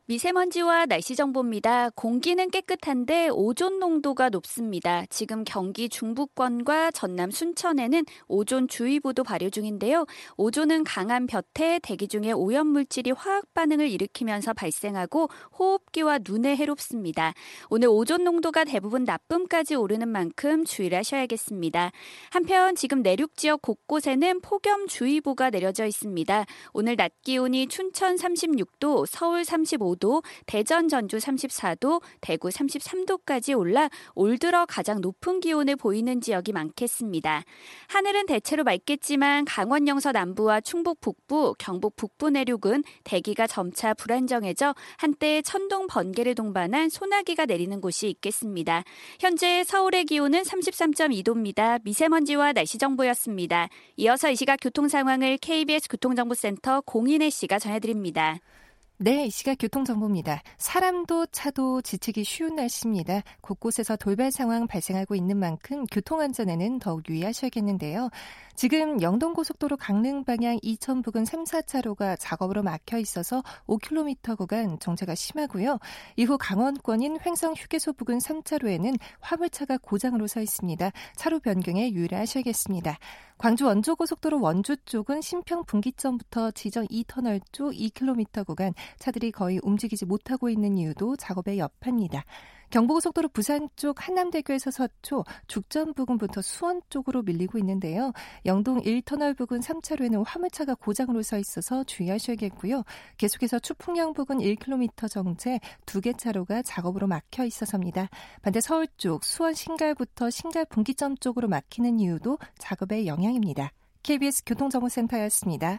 미세먼지와 날씨 정보입니다. 공기는 깨끗한데 오존 농도가 높습니다. 지금 경기 중부권과 전남 순천에는 오존 주의보도 발효 중인데요. 오존은 강한 볕에 대기 중에 오염 물질이 화학 반응을 일으키면서 발생하고 호흡기와 눈에 해롭습니다. 오늘 오존 농도가 대부분 나쁨까지 오르는 만큼 주의를 하셔야겠습니다. 한편 지금 내륙 지역 곳곳에는 폭염 주의보가 내려져 있습니다. 오늘 낮 기온이 춘천 36도, 서울 35도 35도, 대전 전주 34도, 대구 33도까지 올라 올 들어 가장 높은 기온을 보이는 지역이 많겠습니다. 하늘은 대체로 맑겠지만 강원 영서 남부와 충북 북부, 경북 북부 내륙은 대기가 점차 불안정해져 한때 천둥 번개를 동반한 소나기가 내리는 곳이 있겠습니다. 현재 서울의 기온은 33.2도입니다. 미세먼지와 날씨 정보였습니다. 이어서 이 시각 교통 상황을 KBS 교통정보센터 공인혜 씨가 전해드립니다. 네, 이 시각 교통정보입니다. 사람도 차도 지치기 쉬운 날씨입니다. 곳곳에서 돌발 상황 발생하고 있는 만큼 교통안전에는 더욱 유의하셔야겠는데요. 지금 영동고속도로 강릉 방향 이천 부근 3, 4차로가 작업으로 막혀 있어서 5km 구간 정체가 심하고요. 이후 강원권인 횡성 휴게소 부근 3차로에는 화물차가 고장으로 서 있습니다. 차로 변경에 유의를 하셔야겠습니다. 광주 원조고속도로 원주 쪽은 신평 분기점부터 지정 2터널 쪽 2km 구간 차들이 거의 움직이지 못하고 있는 이유도 작업의 여파입니다. 경부고속도로 부산 쪽 한남대교에서 서초 죽전 부근부터 수원 쪽으로 밀리고 있는데요. 영동 1터널 부근 3차로에는 화물차가 고장으로 서 있어서 주의하셔야겠고요. 계속해서 추풍령 부근 1km 정체 두 개 차로가 작업으로 막혀 있어서입니다. 반대 서울 쪽 수원 신갈부터 신갈 분기점 쪽으로 막히는 이유도 작업의 영향입니다. KBS 교통정보센터였습니다.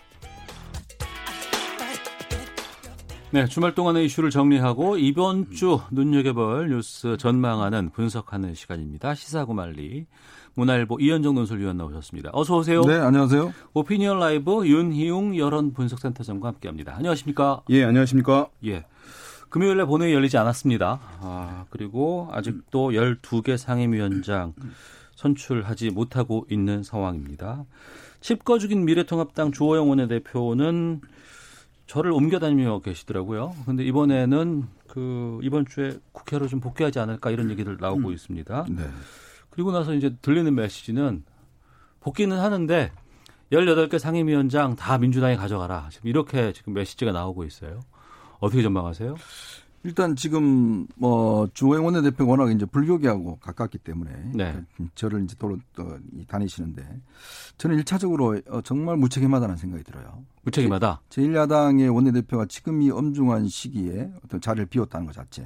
네, 주말 동안의 이슈를 정리하고 이번 주 눈여겨볼 뉴스 전망하는 분석하는 시간입니다. 시사구말리 문화일보 이현정 논설위원 나오셨습니다. 어서 오세요. 네, 안녕하세요. 오피니언 라이브 윤희웅 여론 분석센터장과 함께합니다. 안녕하십니까? 예, 안녕하십니까? 예. 금요일에 본회의 열리지 않았습니다. 아, 그리고 아직도 12개 상임위원장 선출하지 못하고 있는 상황입니다. 칩거 죽인 미래통합당 주호영 원내대표는 저를 옮겨다니며 계시더라고요. 근데 이번에는 그 이번 주에 국회로 좀 복귀하지 않을까 이런 얘기들 나오고 음. 있습니다. 네. 그리고 나서 이제 들리는 메시지는 복귀는 하는데 18개 상임위원장 다 민주당이 가져가라. 지금 이렇게 지금 메시지가 나오고 있어요. 어떻게 전망하세요? 일단 지금 뭐 주호영 원내대표가 워낙 이제 불교계하고 가깝기 때문에 네. 저를 이제 도로 또 다니시는데 저는 일차적으로 어, 정말 무책임하다는 생각이 들어요. 무책임하다. 제1야당의 원내대표가 지금 이 엄중한 시기에 어떤 자리를 비웠다는 것 자체.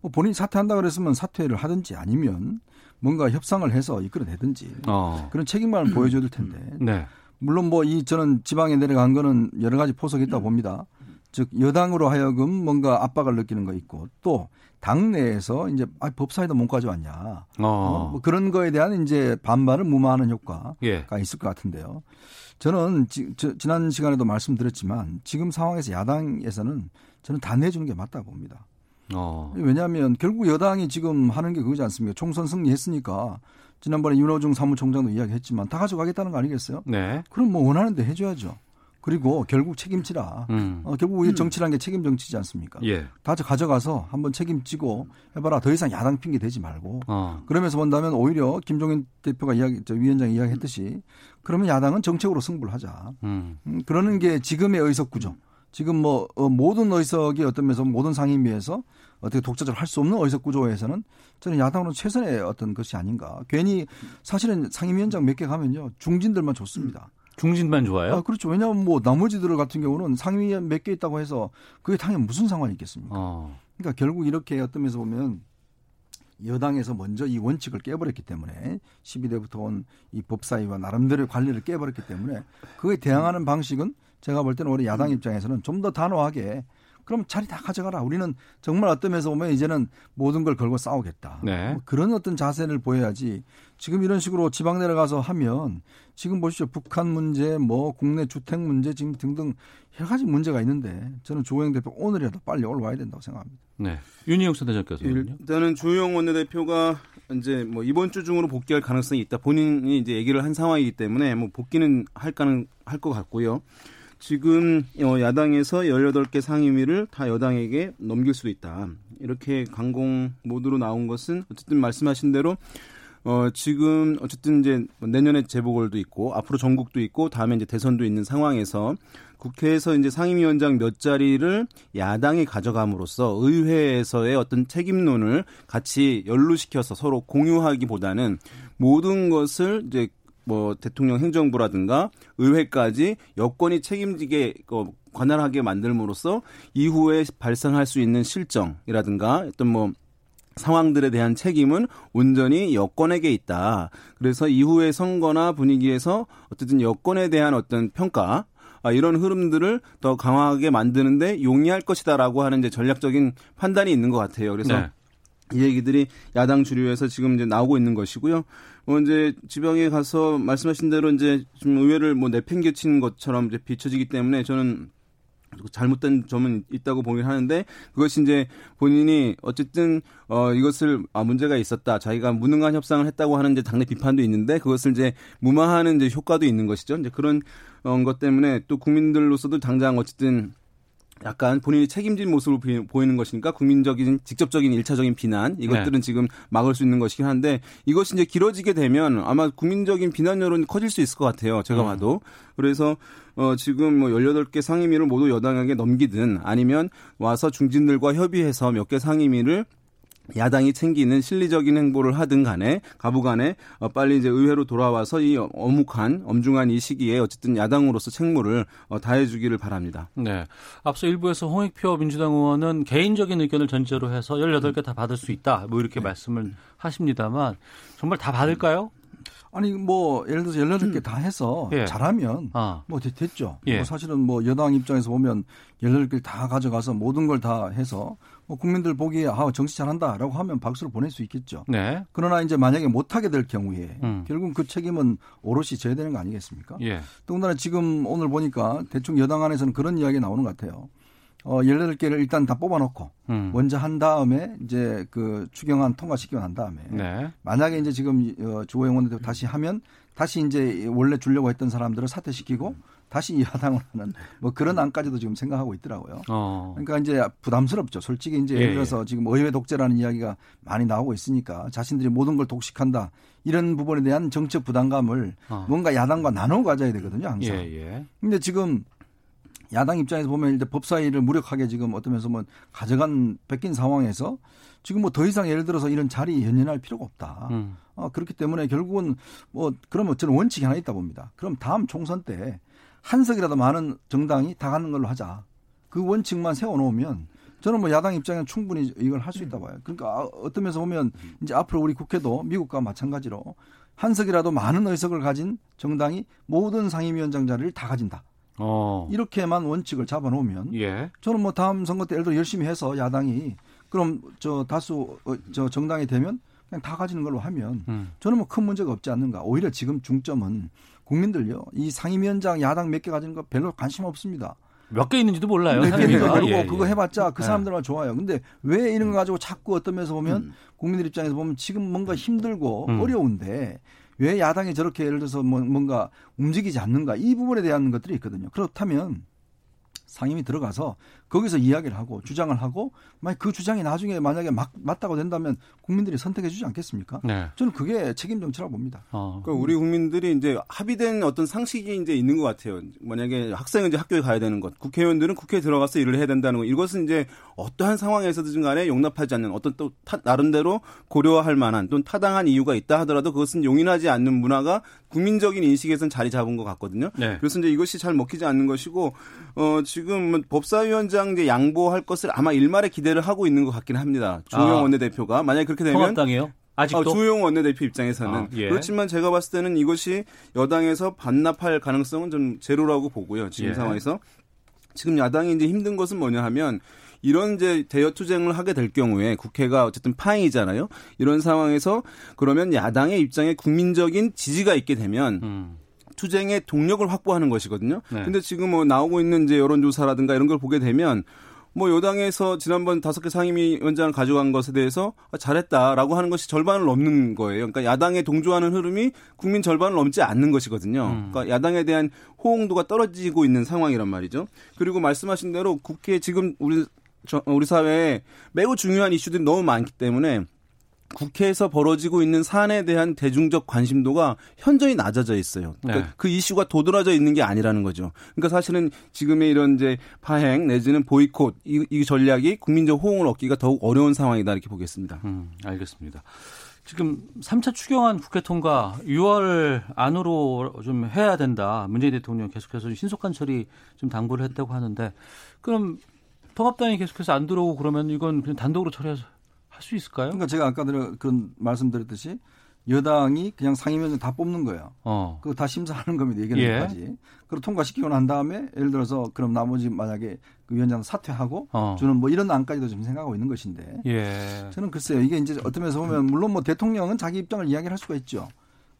뭐 본인이 사퇴한다 그랬으면 사퇴를 하든지 아니면 뭔가 협상을 해서 이끌어내든지 어. 그런 책임만을 보여줘야 될 텐데. 네. 물론 뭐 이 저는 지방에 내려간 거는 여러 가지 포석이 있다고 봅니다. 즉 여당으로 하여금 뭔가 압박을 느끼는 거 있고 또 당내에서 이제 아, 법사위도 못 가져왔냐 어. 어, 뭐 그런 거에 대한 이제 반발을 무마하는 효과가 예. 있을 것 같은데요. 저는 지, 저, 지난 시간에도 말씀드렸지만 지금 상황에서 야당에서는 저는 다 내주는 게 맞다고 봅니다. 어. 왜냐하면 결국 여당이 지금 하는 게 그거지 않습니까? 총선 승리했으니까 지난번에 윤호중 사무총장도 이야기했지만 다 가져가겠다는 거 아니겠어요? 네. 그럼 뭐 원하는데 해줘야죠. 그리고 결국 책임지라. 음. 어, 결국 우리 음. 정치라는 게 책임 정치지 않습니까? 예. 다 가져가서 한번 책임지고 해봐라. 더 이상 야당 핑계 대지 말고. 어. 그러면서 본다면 오히려 김종인 대표가 이야기, 저 위원장이 이야기했듯이 그러면 야당은 정책으로 승부를 하자. 음. 음, 그러는 게 지금의 의석 구조. 지금 뭐 어, 모든 의석이 어떤 면에서 모든 상임위에서 어떻게 독자적으로 할 수 없는 의석 구조에서는 저는 야당으로 최선의 어떤 것이 아닌가. 괜히 사실은 상임위원장 몇 개 가면요 중진들만 좋습니다. 중진만 좋아요? 아, 그렇죠. 왜냐하면 뭐 나머지들 같은 경우는 상위 몇 개 있다고 해서 그게 당연히 무슨 상관이 있겠습니까? 어. 그러니까 결국 이렇게 어떤 면에서 보면 여당에서 먼저 이 원칙을 깨버렸기 때문에 12대부터 온 이 법사위와 나름대로의 관리를 깨버렸기 때문에 그에 대항하는 방식은 제가 볼 때는 우리 야당 입장에서는 좀 더 단호하게 그럼 자리 다 가져가라. 우리는 정말 어떤 면에서 보면 이제는 모든 걸 걸고 싸우겠다. 네. 뭐 그런 어떤 자세를 보여야지 지금 이런 식으로 지방 내려가서 하면 지금 보시죠. 북한 문제, 뭐 국내 주택 문제 지금 등등 여러 가지 문제가 있는데 저는 조영 대표 오늘이라도 빨리 올라와야 된다고 생각합니다. 네. 윤희영 선대장께서는 일단은 조영 원내대표가 이제 뭐 이번 주 중으로 복귀할 가능성이 있다. 본인이 이제 얘기를 한 상황이기 때문에 뭐 복귀는 할까는 할것 같고요. 지금 어, 야당에서 18개 상임위를 다 여당에게 넘길 수도 있다. 이렇게 강공 모드로 나온 것은 어쨌든 말씀하신 대로 어, 지금 어쨌든 이제 내년에 재보궐도 있고 앞으로 전국도 있고 다음에 이제 대선도 있는 상황에서 국회에서 이제 상임위원장 몇 자리를 야당이 가져감으로써 의회에서의 어떤 책임론을 같이 연루시켜서 서로 공유하기보다는 모든 것을 이제 뭐 대통령 행정부라든가 의회까지 여권이 책임지게 어, 관할하게 만들므로써 이후에 발생할 수 있는 실정이라든가 어떤 뭐 상황들에 대한 책임은 온전히 여권에게 있다. 그래서 이후의 선거나 분위기에서 어쨌든 여권에 대한 어떤 평가 아, 이런 흐름들을 더 강하게 만드는데 용이할 것이다라고 하는 이제 전략적인 판단이 있는 것 같아요. 그래서 네. 이 얘기들이 야당 주류에서 지금 이제 나오고 있는 것이고요. 뭐 이제 지방에 가서 말씀하신 대로 이제 좀 의회를 뭐 내팽개친 것처럼 이제 비춰지기 때문에 저는 잘못된 점은 있다고 보긴 하는데 그것이 이제 본인이 어쨌든 어 이것을 아 문제가 있었다. 자기가 무능한 협상을 했다고 하는 이제 당내 비판도 있는데 그것을 이제 무마하는 이제 효과도 있는 것이죠. 이제 그런 어, 것 때문에 또 국민들로서도 당장 어쨌든 약간 본인이 책임진 모습을 보이는 것이니까 국민적인 직접적인 일차적인 비난 이것들은 네. 지금 막을 수 있는 것이긴 한데 이것이 이제 길어지게 되면 아마 국민적인 비난 여론이 커질 수 있을 것 같아요. 제가 음. 봐도. 그래서 어 지금 뭐 18개 상임위를 모두 여당에게 넘기든 아니면 와서 중진들과 협의해서 몇 개 상임위를 야당이 챙기는 실리적인 행보를 하든 간에 가부간에 어, 빨리 이제 의회로 돌아와서 이 어묵한 엄중한 이 시기에 어쨌든 야당으로서 책무를 어, 다해주기를 바랍니다. 네. 앞서 일부에서 홍익표 민주당 의원은 개인적인 의견을 전제로 해서 18개 다 받을 수 있다. 뭐 이렇게 네. 말씀을 하십니다만 정말 다 받을까요? 아니 뭐 예를 들어서 18개 음. 다 해서 예. 잘하면 아. 뭐 됐죠. 예. 뭐 사실은 뭐 여당 입장에서 보면 18개 다 가져가서 모든 걸 다 해서 뭐 국민들 보기에 아 정치 잘한다라고 하면 박수를 보낼 수 있겠죠. 네. 그러나 이제 만약에 못하게 될 경우에 음. 결국 그 책임은 오롯이 져야 되는 거 아니겠습니까? 예. 더군다나 지금 오늘 보니까 대충 여당 안에서는 그런 이야기 나오는 것 같아요. 어, 18개를 일단 다 뽑아놓고 음. 먼저 한 다음에 이제 그 추경안 통과시키고 난 다음에 네. 만약에 이제 지금 어, 주호영 원내대표 다시 하면 다시 이제 원래 주려고 했던 사람들을 사퇴시키고 다시 야당을 하는 뭐 그런 안까지도 지금 생각하고 있더라고요. 어. 그러니까 이제 부담스럽죠. 솔직히 이제 예를 예, 들어서 예. 지금 의회 독재라는 이야기가 많이 나오고 있으니까 자신들이 모든 걸 독식한다 이런 부분에 대한 정책 부담감을 어. 뭔가 야당과 나눠 가져야 되거든요. 항상. 예, 예. 근데 지금 야당 입장에서 보면 이제 법사위를 무력하게 지금 어떤 면서 뭐 가져간 뺏긴 상황에서 지금 뭐 더 이상 예를 들어서 이런 자리 연연할 필요가 없다. 음. 어, 그렇기 때문에 결국은 뭐 그러면 저는 원칙이 하나 있다 봅니다. 그럼 다음 총선 때 한 석이라도 많은 정당이 다 가는 걸로 하자. 그 원칙만 세워놓으면 저는 뭐 야당 입장에는 충분히 이걸 할 수 있다 봐요. 그러니까 어떤 면에서 보면 이제 앞으로 우리 국회도 미국과 마찬가지로 한 석이라도 많은 의석을 가진 정당이 모든 상임위원장 자리를 다 가진다. 어. 이렇게만 원칙을 잡아놓으면 예. 저는 뭐 다음 선거 때 예를 들어 열심히 해서 야당이 그럼 저 다수 어, 저 정당이 되면 그냥 다 가지는 걸로 하면 음. 저는 뭐 큰 문제가 없지 않는가. 오히려 지금 중점은 국민들요. 이 상임위원장 야당 몇 개 가지는 거 별로 관심 없습니다. 몇 개 있는지도 몰라요. 몇 개니까 그리고 예, 그거 예. 해봤자 그 예. 사람들만 좋아요. 근데 왜 이런 거 가지고 자꾸 어떤 면에서 보면 음. 국민들 입장에서 보면 지금 뭔가 힘들고 음. 어려운데 왜 야당이 저렇게 예를 들어서 뭐 뭔가 움직이지 않는가 이 부분에 대한 것들이 있거든요. 그렇다면 상임위 들어가서 거기서 이야기를 하고 주장을 하고 만약 그 주장이 나중에 만약에 막, 맞다고 된다면 국민들이 선택해 주지 않겠습니까? 네. 저는 그게 책임 정치라고 봅니다. 어. 그러니까 우리 국민들이 이제 합의된 어떤 상식이 이제 있는 것 같아요. 만약에 학생은 이제 학교에 가야 되는 것, 국회의원들은 국회에 들어가서 일을 해야 된다는 것, 이것은 이제 어떠한 상황에서든 간에 용납하지 않는 어떤 또 타, 나름대로 고려할 만한 또는 타당한 이유가 있다 하더라도 그것은 용인하지 않는 문화가 국민적인 인식에선 자리 잡은 것 같거든요. 네. 그래서 이제 이것이 잘 먹히지 않는 것이고 어 지금 뭐 법사위원장 이제 양보할 것을 아마 일말에 기대를 하고 있는 것 같긴 합니다. 조영 아. 원내대표가 만약 에 그렇게 되면 통합당이요? 아직도 어, 조용 원내대표 입장에서는 아, 예. 그렇지만 제가 봤을 때는 이것이 여당에서 반납할 가능성은 좀 제로라고 보고요. 지금 예. 상황에서 지금 야당이 이제 힘든 것은 뭐냐 하면 이런 이제 대여 투쟁을 하게 될 경우에 국회가 어쨌든 파행이잖아요. 이런 상황에서 그러면 야당의 입장에 국민적인 지지가 있게 되면 음. 투쟁의 동력을 확보하는 것이거든요. 네. 근데 지금 뭐 나오고 있는 이제 여론조사라든가 이런 걸 보게 되면 뭐 여당에서 지난번 다섯 개 상임위원장을 가져간 것에 대해서 잘했다라고 하는 것이 절반을 넘는 거예요. 그러니까 야당에 동조하는 흐름이 국민 절반을 넘지 않는 것이거든요. 음. 그러니까 야당에 대한 호응도가 떨어지고 있는 상황이란 말이죠. 그리고 말씀하신 대로 국회 지금 우리 우리 사회에 매우 중요한 이슈들이 너무 많기 때문에 국회에서 벌어지고 있는 사안에 대한 대중적 관심도가 현저히 낮아져 있어요. 그러니까 네. 그 이슈가 도드라져 있는 게 아니라는 거죠. 그러니까 사실은 지금의 이런 이제 파행 내지는 보이콧 이, 이 전략이 국민적 호응을 얻기가 더욱 어려운 상황이다 이렇게 보겠습니다. 음, 알겠습니다. 지금 3차 추경안 국회 통과 6월 안으로 좀 해야 된다. 문재인 대통령 계속해서 신속한 처리 좀 당부를 했다고 하는데 그럼 통합당이 계속해서 안 들어오고 그러면 이건 그냥 단독으로 처리해서 할 수 있을까요? 그러니까 제가 아까 그런 말씀드렸듯이 여당이 그냥 상임위원장 다 뽑는 거예요. 어. 그거 다 심사하는 겁니다. 이견까지. 예. 그리고 통과시키고 난 다음에 예를 들어서 그럼 나머지 만약에 그 위원장 사퇴하고 어. 주는 뭐 이런 안까지도 좀 생각하고 있는 것인데. 예. 저는 글쎄요. 이게 이제 어떤 면에서 보면 물론 뭐 대통령은 자기 입장을 이야기를 할 수가 있죠.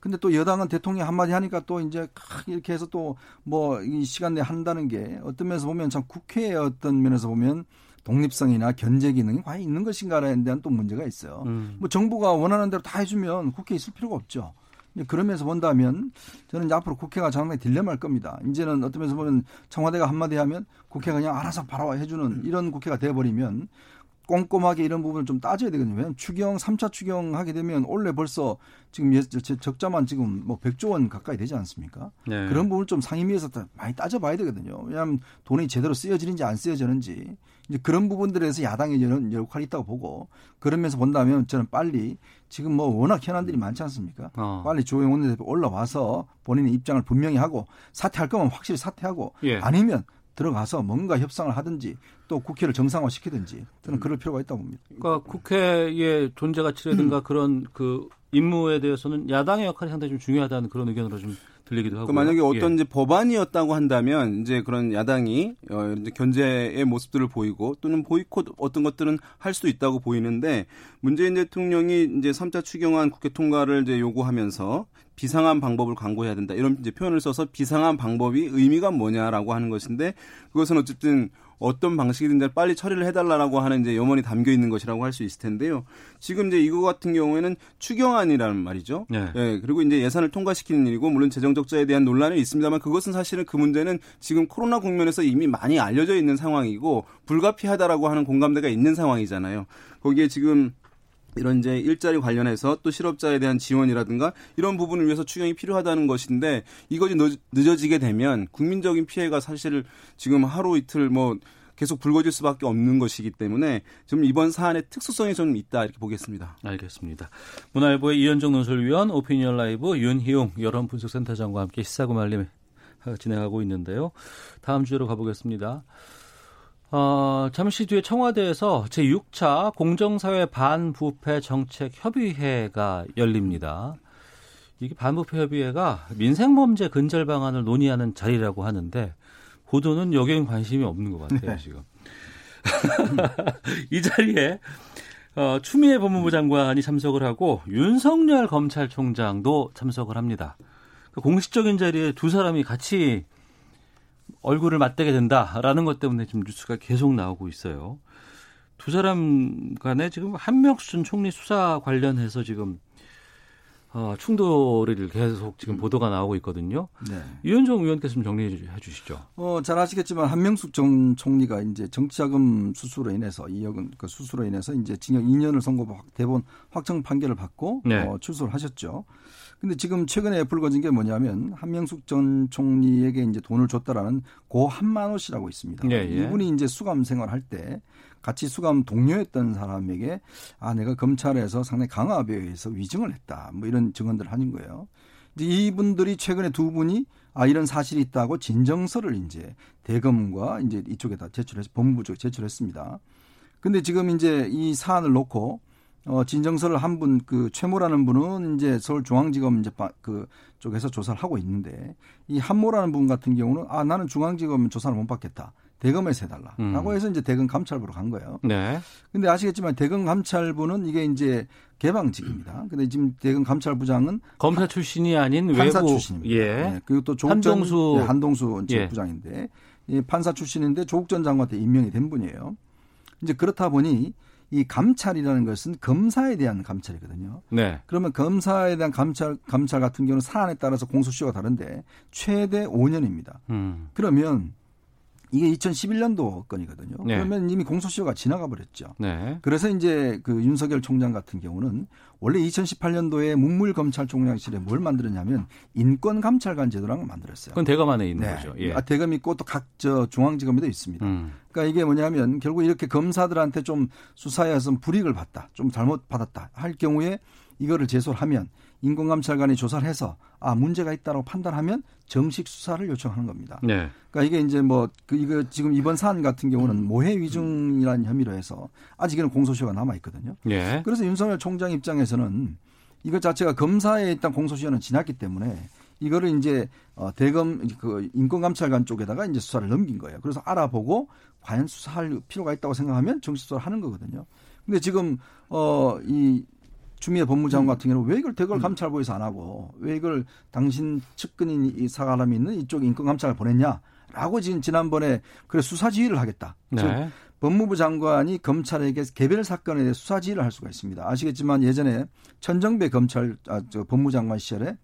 근데 또 여당은 대통령 한마디 하니까 또 이제 이렇게 해서 또 뭐 이 시간 내에 한다는 게 어떤 면에서 보면 참 국회의 어떤 면에서 보면 독립성이나 견제 기능이 과연 있는 것인가에 대한 또 문제가 있어요. 음. 뭐 정부가 원하는 대로 다 해주면 국회에 있을 필요가 없죠. 그러면서 본다면 저는 이제 앞으로 국회가 장난히 딜레마일 겁니다. 이제는 어떤 면에서 보면 청와대가 한마디 하면 국회가 그냥 알아서 바라와 해주는 이런 국회가 돼버리면 꼼꼼하게 이런 부분을 좀 따져야 되거든요. 왜냐하면 추경, 3차 추경 하게 되면 올해 벌써 지금 적자만 지금 뭐 100조 원 가까이 되지 않습니까? 네. 그런 부분을 좀 상임위에서 많이 따져봐야 되거든요. 왜냐하면 돈이 제대로 쓰여지는지 안 쓰여지는지 이제 그런 부분들에서 야당의 이런 역할이 있다고 보고 그러면서 본다면 저는 빨리 지금 뭐 워낙 현안들이 많지 않습니까? 어. 빨리 조영 원내대표 올라와서 본인의 입장을 분명히 하고 사퇴할 거면 확실히 사퇴하고 예. 아니면 들어가서 뭔가 협상을 하든지 또 국회를 정상화 시키든지 저는 그럴 필요가 있다고 봅니다. 그러니까 국회의 존재 가치라든가 음. 그런 그 임무에 대해서는 야당의 역할이 상당히 좀 중요하다는 그런 의견으로 좀 들리기도 하고. 만약에 어떤 예. 이제 법안이었다고 한다면 이제 그런 야당이 어 이제 견제의 모습들을 보이고 또는 보이콧 어떤 것들은 할 수도 있다고 보이는데 문재인 대통령이 이제 3차 추경안 국회 통과를 이제 요구하면서 비상한 방법을 강구해야 된다. 이런 이제 표현을 써서 비상한 방법이 의미가 뭐냐라고 하는 것인데 그것은 어쨌든 어떤 방식이든지 빨리 처리를 해달라고 하는 이제 염원이 담겨 있는 것이라고 할 수 있을 텐데요. 지금 이제 이거 같은 경우에는 추경안이라는 말이죠. 네. 네. 그리고 이제 예산을 통과시키는 일이고 물론 재정 적자에 대한 논란은 있습니다만 그것은 사실은 그 문제는 지금 코로나 국면에서 이미 많이 알려져 있는 상황이고 불가피하다라고 하는 공감대가 있는 상황이잖아요. 거기에 지금 이런 이제 일자리 관련해서 또 실업자에 대한 지원이라든가 이런 부분을 위해서 추경이 필요하다는 것인데 이것이 늦어지게 되면 국민적인 피해가 사실 지금 하루 이틀 뭐 계속 불거질 수밖에 없는 것이기 때문에 좀 이번 사안의 특수성이 좀 있다 이렇게 보겠습니다. 알겠습니다. 문화일보의 이현정 논설위원, 오피니언 라이브 윤희용 여론 분석센터장과 함께 시사구말림 진행하고 있는데요. 다음 주제로 가보겠습니다. 어, 잠시 뒤에 청와대에서 제6차 공정사회 반부패 정책 협의회가 열립니다. 이게 반부패 협의회가 민생범죄 근절 방안을 논의하는 자리라고 하는데 보도는 여기엔 관심이 없는 것 같아요, 네. 지금. 이 자리에 어, 추미애 법무부 장관이 참석을 하고 윤석열 검찰총장도 참석을 합니다. 그 공식적인 자리에 두 사람이 같이 얼굴을 맞대게 된다라는 것 때문에 지금 뉴스가 계속 나오고 있어요. 두 사람 간에 지금 한명순 총리 수사 관련해서 지금 어, 충돌을 계속 지금 음. 보도가 나오고 있거든요. 네. 유현종 의원께서 좀 정리해 주시죠. 어, 잘 아시겠지만 한명숙 전 총리가 이제 정치자금 수수로 인해서 2억은 그 수수로 인해서 이제 징역 2년을 선고 대본 확정 판결을 받고 네. 어, 출소를 하셨죠. 근데 지금 최근에 불거진 게 뭐냐면 한명숙 전 총리에게 이제 돈을 줬다라는 고 한만호 씨라고 있습니다. 예, 예. 이분이 이제 수감 생활할 때 같이 수감 동료였던 사람에게 아 내가 검찰에서 상당히 강압에 의해서 위증을 했다 뭐 이런 증언들을 하는 거예요. 이제 이분들이 최근에 두 분이 아 이런 사실이 있다고 진정서를 이제 대검과 이제 이쪽에다 제출해서 법무부 쪽에 제출했습니다. 근데 지금 이제 이 사안을 놓고 어 진정서를 한 분 그 최모라는 분은 이제 서울중앙지검 이제 그 쪽에서 조사를 하고 있는데 이 한모라는 분 같은 경우는 아 나는 중앙지검 조사를 못 받겠다. 대검에서 해달라라고 음. 해서 이제 대검 감찰부로 간 거예요. 네. 근데 아시겠지만 대검 감찰부는 이게 이제 개방직입니다. 근데 지금 대검 감찰부장은 검사 출신이 아닌 판사 외부 출신입니다. 예. 네. 그리고 또 조국 한동수 네, 한동수 예. 부장인데 이 판사 출신인데 조국 전 장관한테 임명이 된 분이에요. 이제 그렇다 보니 이 감찰이라는 것은 검사에 대한 감찰이거든요. 네. 그러면 검사에 대한 감찰 감찰 같은 경우는 사안에 따라서 공소시효가 다른데 최대 5년입니다. 음. 그러면 이게 2011년도 건이거든요. 네. 그러면 이미 공소시효가 지나가 버렸죠. 네. 그래서 이제 그 윤석열 총장 같은 경우는 원래 2018년도에 문물 검찰총장실에 뭘 만들었냐면 인권 감찰관 제도라는 걸 만들었어요. 그건 대검 안에 있는 네. 거죠. 예. 아, 대검 있고 또 각 저 중앙지검에도 있습니다. 음. 그러니까 이게 뭐냐면 결국 이렇게 검사들한테 좀 수사에서 불이익을 받다, 좀 잘못 받았다 할 경우에 이거를 제소를 하면 인권감찰관이 조사를 해서 아 문제가 있다고 판단하면 정식 수사를 요청하는 겁니다. 네. 그러니까 이게 이제 뭐 그 이거 지금 이번 사안 같은 경우는 모해 위증이라는 혐의로 해서 아직은 공소시효가 남아 있거든요. 네. 그래서 윤석열 총장 입장에서는 이것 자체가 검사에 일단 공소시효는 지났기 때문에 이거를 이제 어 대검 그 인권감찰관 쪽에다가 이제 수사를 넘긴 거예요. 그래서 알아보고 과연 수사할 필요가 있다고 생각하면 정식 수사를 하는 거거든요. 근데 지금 어이 추미애 법무장관 음. 같은 경우는 왜 이걸 대걸 음. 감찰부에서 안 하고 왜 이걸 당신 측근인 이 사람이 있는 이쪽 인권 감찰을 보냈냐라고 지금 지난번에 그래 수사 지휘를 하겠다. 네. 즉 법무부 장관이 검찰에게 개별 사건에 대해 수사 지휘를 할 수가 있습니다. 아시겠지만 예전에 천정배 검찰 아, 저 법무장관 시절에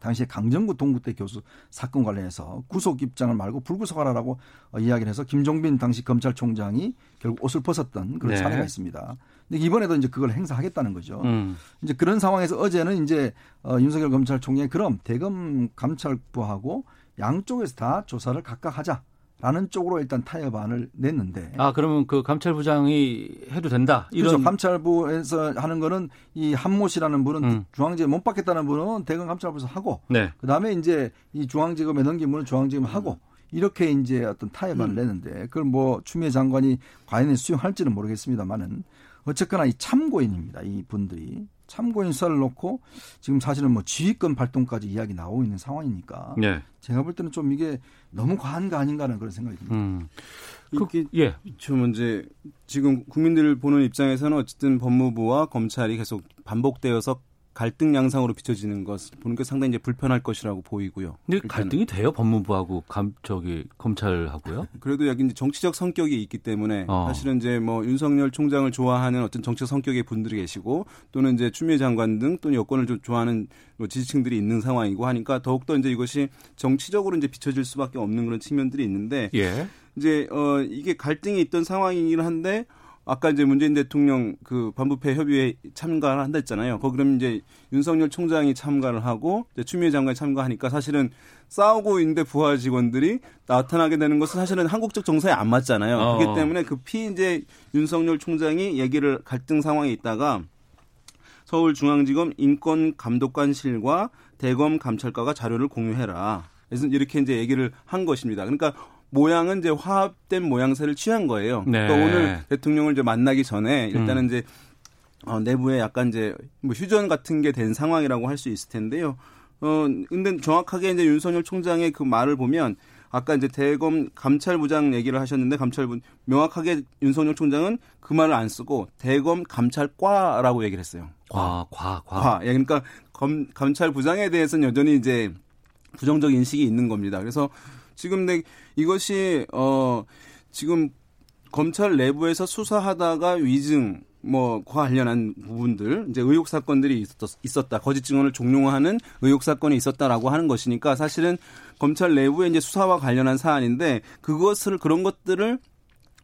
당시에 강정구 동구대 교수 사건 관련해서 구속 입장을 말고 불구속하라라고 어, 이야기를 해서 김종빈 당시 검찰총장이 결국 옷을 벗었던 그런 네. 사례가 있습니다. 근데 이번에도 이제 그걸 행사하겠다는 거죠. 음. 이제 그런 상황에서 어제는 이제 어, 윤석열 검찰총장이 그럼 대검 감찰부하고 양쪽에서 다 조사를 각각 하자. 라는 쪽으로 일단 타협안을 냈는데. 아, 그러면 그 감찰부장이 해도 된다? 이런. 그렇죠. 감찰부에서 하는 거는 이 한모 씨라는 분은 음. 중앙지에 못 받겠다는 분은 대검 감찰부에서 하고. 네. 그 다음에 이제 이 중앙지검에 넘긴 분은 중앙지검 하고. 이렇게 이제 어떤 타협안을 음. 내는데 그걸 뭐 추미애 장관이 과연 수용할지는 모르겠습니다만은 어쨌거나 이 참고인입니다. 이 분들이 참고인 수사를 놓고 지금 사실은 뭐 지휘권 발동까지 이야기 나오고 있는 상황이니까 네. 제가 볼 때는 좀 이게 너무 과한 거 아닌가는 그런 생각이 듭니다. 음. 이게 예. 좀 이제 지금 국민들을 보는 입장에서는 어쨌든 법무부와 검찰이 계속 반복되어서 갈등 양상으로 비춰지는 것 보는 게 상당히 이제 불편할 것이라고 보이고요. 근데 일단은. 갈등이 돼요 법무부하고 감 저기 검찰하고요? 그래도 여기 이제 정치적 성격이 있기 때문에 어. 사실은 이제 뭐 윤석열 총장을 좋아하는 어떤 정치적 성격의 분들이 계시고 또는 이제 추미애 장관 등 또는 여권을 좋아하는 뭐 지지층들이 있는 상황이고 하니까 더욱더 이제 이것이 정치적으로 이제 비춰질 수밖에 없는 그런 측면들이 있는데 예. 이제 어 이게 갈등이 있던 상황이긴 한데 아까 이제 문재인 대통령 그 반부패 협의회 참가를 한다 했잖아요. 거기 그럼 이제 윤석열 총장이 참가를 하고 이제 추미애 장관이 참가하니까 사실은 싸우고 있는데 부하 직원들이 나타나게 되는 것은 사실은 한국적 정서에 안 맞잖아요. 어. 그렇기 때문에 급히 이제 윤석열 총장이 얘기를 갈등 상황에 있다가 서울중앙지검 인권감독관실과 대검 감찰과가 자료를 공유해라. 그래서 이렇게 이제 얘기를 한 것입니다. 그러니까 모양은 이제 화합된 모양새를 취한 거예요. 네. 그러니까 오늘 대통령을 이제 만나기 전에 일단은 음. 이제 어, 내부에 약간 이제 뭐 휴전 같은 게 된 상황이라고 할 수 있을 텐데요. 어, 근데 정확하게 이제 윤석열 총장의 그 말을 보면 아까 이제 대검 감찰부장 얘기를 하셨는데 감찰부 명확하게 윤석열 총장은 그 말을 안 쓰고 대검 감찰과라고 얘기를 했어요. 과, 과, 과. 과. 예, 그러니까 검, 감찰부장에 대해서는 여전히 이제 부정적 인식이 있는 겁니다. 그래서 지금 내 이것이 어 지금 검찰 내부에서 수사하다가 위증 뭐 관련한 부분들 이제 의혹 사건들이 있었다 거짓 증언을 종용하는 의혹 사건이 있었다라고 하는 것이니까 사실은 검찰 내부에 이제 수사와 관련한 사안인데 그것을 그런 것들을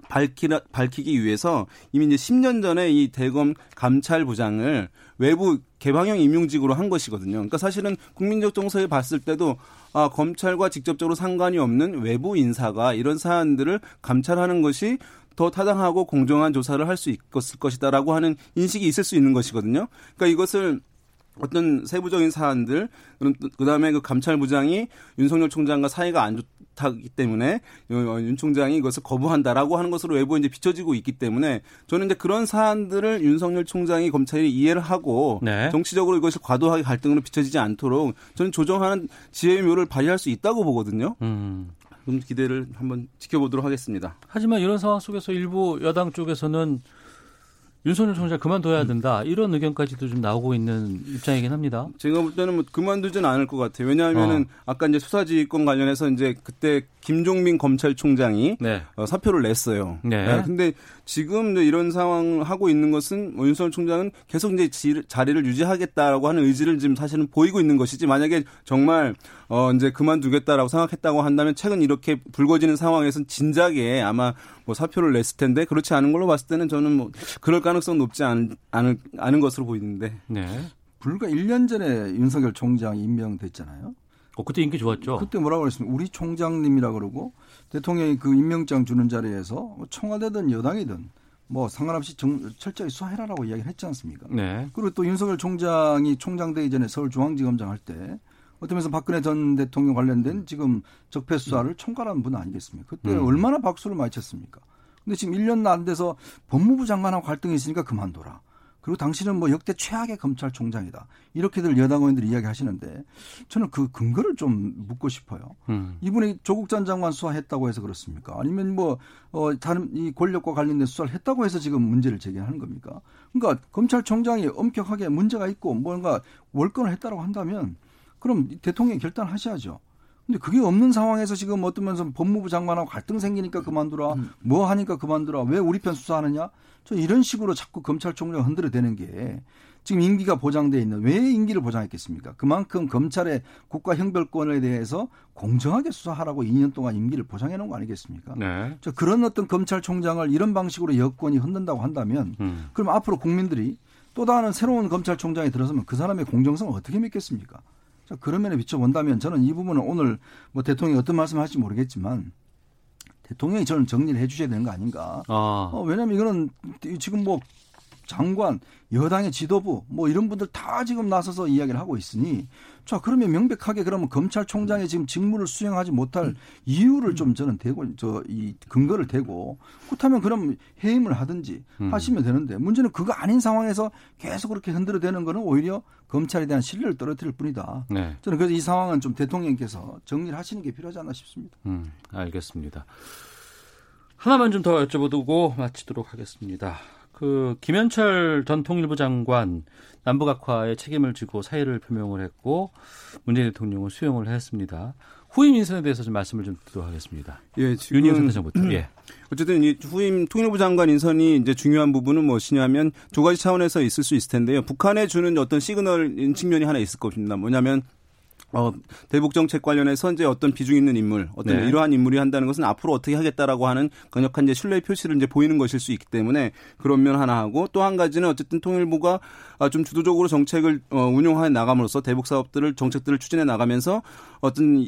밝히라, 밝히기 위해서 이미 이제 10년 전에 이 대검 감찰부장을 외부 개방형 임용직으로 한 것이거든요. 그러니까 사실은 국민적 정서에 봤을 때도 아, 검찰과 직접적으로 상관이 없는 외부 인사가 이런 사안들을 감찰하는 것이 더 타당하고 공정한 조사를 할 수 있을 것이다라고 하는 인식이 있을 수 있는 것이거든요. 그러니까 이것을 어떤 세부적인 사안들 그다음에 그 감찰부장이 윤석열 총장과 사이가 안 좋다기 때문에 윤 총장이 이것을 거부한다라고 하는 것으로 외부에 이제 비춰지고 있기 때문에 저는 이제 그런 사안들을 윤석열 총장이 검찰이 이해를 하고 네. 정치적으로 이것이 과도하게 갈등으로 비춰지지 않도록 저는 조정하는 지혜의 묘를 발휘할 수 있다고 보거든요. 음. 좀 기대를 한번 지켜보도록 하겠습니다. 하지만 이런 상황 속에서 일부 여당 쪽에서는 윤석열 총장 그만둬야 된다 이런 의견까지도 좀 나오고 있는 입장이긴 합니다. 제가 볼 때는 뭐 그만두지는 않을 것 같아요. 왜냐하면은 어. 아까 이제 수사지휘권 관련해서 이제 그때 김종민 검찰총장이 네. 어, 사표를 냈어요. 네. 네. 근데 지금 이런 상황 하고 있는 것은 뭐 윤석열 총장은 계속 이제 지, 자리를 유지하겠다라고 하는 의지를 지금 사실은 보이고 있는 것이지 만약에 정말 어 이제 그만두겠다라고 생각했다고 한다면 최근 이렇게 불거지는 상황에서는 진작에 아마 뭐 사표를 냈을 텐데 그렇지 않은 걸로 봤을 때는 저는 뭐 그럴 가능성 높지 않, 않을, 않은 것으로 보이는데. 네. 불과 1년 전에 윤석열 총장이 임명됐잖아요. 어, 그때 인기 좋았죠. 그때 뭐라고 그랬습니까? 우리 총장님이라 그러고 대통령이 그 임명장 주는 자리에서 뭐 청와대든 여당이든 뭐 상관없이 정, 철저히 수사해라라고 이야기를 했지 않습니까? 네. 그리고 또 윤석열 총장이 총장 되기 전에 서울중앙지검장 할 때 어떤 면에서 박근혜 전 대통령 관련된 지금 적폐 수사를 총괄한 분 아니겠습니까? 그때 음. 얼마나 박수를 많이 쳤습니까? 근데 지금 1년도 안 돼서 법무부 장관하고 갈등이 있으니까 그만둬라. 그리고 당신은 뭐 역대 최악의 검찰총장이다. 이렇게들 여당 의원들이 이야기하시는데 저는 그 근거를 좀 묻고 싶어요. 음. 이분이 조국 전 장관 수사했다고 해서 그렇습니까? 아니면 뭐 어, 다른 이 권력과 관련된 수사를 했다고 해서 지금 문제를 제기하는 겁니까? 그러니까 검찰총장이 엄격하게 문제가 있고 뭔가 월권을 했다고 한다면 그럼 대통령이 결단하셔야죠. 근데 그게 없는 상황에서 지금 어떤 면서 법무부 장관하고 갈등 생기니까 그만두라, 음. 뭐 하니까 그만두라, 왜 우리 편 수사하느냐? 저 이런 식으로 자꾸 검찰총장 흔들어 대는 게 지금 임기가 보장돼 있는 왜 임기를 보장했겠습니까? 그만큼 검찰의 국가 형별권에 대해서 공정하게 수사하라고 2년 동안 임기를 보장해 놓은 거 아니겠습니까? 네. 저 그런 어떤 검찰총장을 이런 방식으로 여권이 흔든다고 한다면 음. 그럼 앞으로 국민들이 또 다른 새로운 검찰총장이 들어서면 그 사람의 공정성을 어떻게 믿겠습니까? 자, 그런 면에 비춰본다면 저는 이 부분은 오늘 뭐 대통령이 어떤 말씀 을 할지 모르겠지만 대통령이 저는 정리를 해 주셔야 되는 거 아닌가. 아. 어, 왜냐하면 이거는 지금 뭐 장관, 여당의 지도부 뭐 이런 분들 다 지금 나서서 이야기를 하고 있으니 자 그러면 명백하게 그러면 검찰총장이 지금 직무를 수행하지 못할 음. 이유를 좀 저는 대고 저 이 근거를 대고 그렇다면 그럼 해임을 하든지 음. 하시면 되는데 문제는 그거 아닌 상황에서 계속 그렇게 흔들어 대는 거는 오히려 검찰에 대한 신뢰를 떨어뜨릴 뿐이다. 네. 저는 그래서 이 상황은 좀 대통령께서 정리를 하시는 게 필요하지 않나 싶습니다. 음, 알겠습니다. 하나만 좀 더 여쭤보고 마치도록 하겠습니다. 그 김현철 전 통일부 장관 남북학화에 책임을 지고 사의를 표명을 했고 문재인 대통령은 수용을 했습니다. 후임 인선에 대해서 좀 말씀을 좀 드리도록 하겠습니다. 예, 지금 윤희영 선생부터. 음, 예. 어쨌든 이 후임 통일부 장관 인선이 이제 중요한 부분은 무엇이냐면 두 가지 차원에서 있을 수 있을 텐데요. 북한에 주는 어떤 시그널인 측면이 하나 있을 겁니다. 뭐냐면 어, 대북 정책 관련해서 이제 어떤 비중 있는 인물, 어떤 네. 이러한 인물이 한다는 것은 앞으로 어떻게 하겠다라고 하는 강력한 이제 신뢰의 표시를 이제 보이는 것일 수 있기 때문에 그런 면 하나 하고 또 한 가지는 어쨌든 통일부가 아, 좀 주도적으로 정책을 어, 운용해 나감으로써 대북 사업들을 정책들을 추진해 나가면서 어떤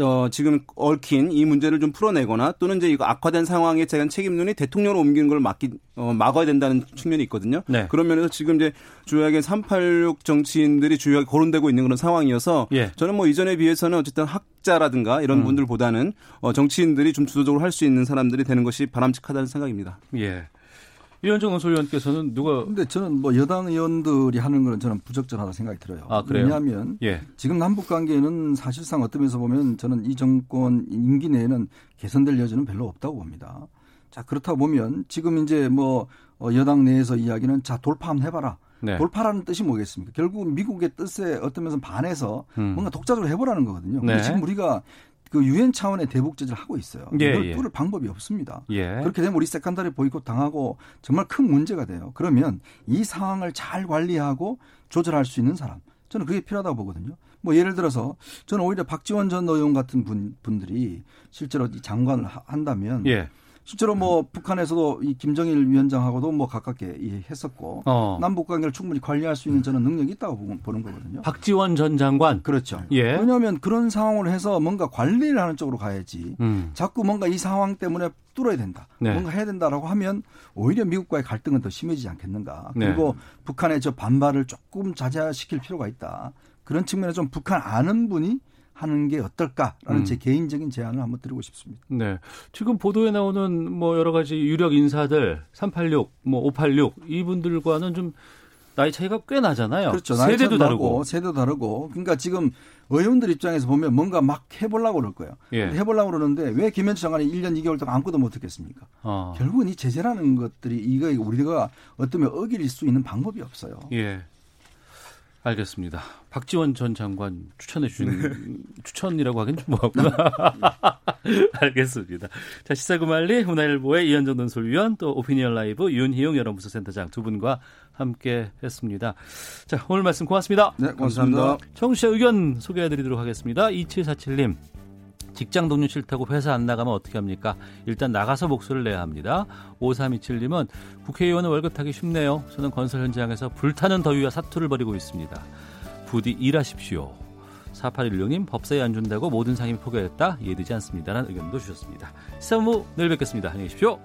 어, 지금 얽힌 이 문제를 좀 풀어내거나 또는 이제 이거 악화된 상황에 대한 책임론이 대통령으로 옮기는 걸 막기 어, 막아야 된다는 측면이 있거든요. 네. 그런 면에서 지금 이제 주요하게 386 정치인들이 주요하게 거론되고 있는 그런 상황이어서 예. 저는 뭐 이전에 비해서는 어쨌든 학자라든가 이런 음. 분들보다는 어, 정치인들이 좀 주도적으로 할 수 있는 사람들이 되는 것이 바람직하다는 생각입니다. 예. 이현정 의원께서는 누가? 근데 저는 뭐 여당 의원들이 하는 거는 저는 부적절하다 생각이 들어요. 아, 그래요? 왜냐하면 예. 지금 남북 관계는 사실상 어떤 면에서 보면 저는 이 정권 임기 내에는 개선될 여지는 별로 없다고 봅니다. 자 그렇다 보면 지금 이제 뭐 어, 여당 내에서 이야기는 자 돌파 한번 해봐라. 네. 돌파라는 뜻이 뭐겠습니까? 결국 미국의 뜻에 어떤 면에서 반해서 음. 뭔가 독자적으로 해보라는 거거든요. 근데 네. 지금 우리가 그 유엔 차원의 대북 제재를 하고 있어요. 예, 이걸 예. 뚫을 방법이 없습니다. 예. 그렇게 되면 우리 세컨다리 보이콧 당하고 정말 큰 문제가 돼요. 그러면 이 상황을 잘 관리하고 조절할 수 있는 사람 저는 그게 필요하다고 보거든요. 뭐 예를 들어서 저는 오히려 박지원 전 의원 같은 분, 분들이 실제로 이 장관을 한다면 예. 실제로 뭐 북한에서도 이 김정일 위원장하고도 뭐 가깝게 했었고 어. 남북 관계를 충분히 관리할 수 있는 저는 능력이 있다고 보는 거거든요. 박지원 전 장관 그렇죠. 예. 왜냐하면 그런 상황을 해서 뭔가 관리를 하는 쪽으로 가야지. 음. 자꾸 뭔가 이 상황 때문에 뚫어야 된다. 네. 뭔가 해야 된다라고 하면 오히려 미국과의 갈등은 더 심해지지 않겠는가. 네. 그리고 네. 북한의 저 반발을 조금 자제시킬 필요가 있다. 그런 측면에서 좀 북한 아는 분이 하는 게 어떨까라는 음. 제 개인적인 제안을 한번 드리고 싶습니다. 네. 지금 보도에 나오는 뭐 여러 가지 유력 인사들 386, 뭐 586 이분들과는 좀 나이 차이가 꽤 나잖아요. 그렇죠. 세대도 다르고 세대도 다르고. 그러니까 지금 의원들 입장에서 보면 뭔가 막 해보려고 그럴 거예요. 예. 해보려고 그러는데 왜 김현수 장관이 1년 2개월 동안 아무것도 못했겠습니까? 어. 결국은 이 제재라는 것들이 이거 우리가 어쩌면 어길 수 있는 방법이 없어요. 예. 알겠습니다. 박지원 전 장관 추천해 주신 네. 추천이라고 하긴 좀 뭐하구나. 알겠습니다. 자 시사구말리 문화일보의 이현정 논설위원 또 오피니언 라이브 윤희용 여론부서센터장 두 분과 함께 했습니다. 자 오늘 말씀 고맙습니다. 네 고맙습니다. 청취자 의견 소개해드리도록 하겠습니다. 2747님 직장 동료 싫다고 회사 안 나가면 어떻게 합니까? 일단 나가서 목소리를 내야 합니다. 5327님은 국회의원은 월급 타기 쉽네요. 저는 건설 현장에서 불타는 더위와 사투를 벌이고 있습니다. 부디 일하십시오. 4816님 법사위 안 준다고 모든 상임이 포기했다 이해되지 않습니다라는 의견도 주셨습니다. 시사무 내일 뵙겠습니다. 안녕히 계십시오.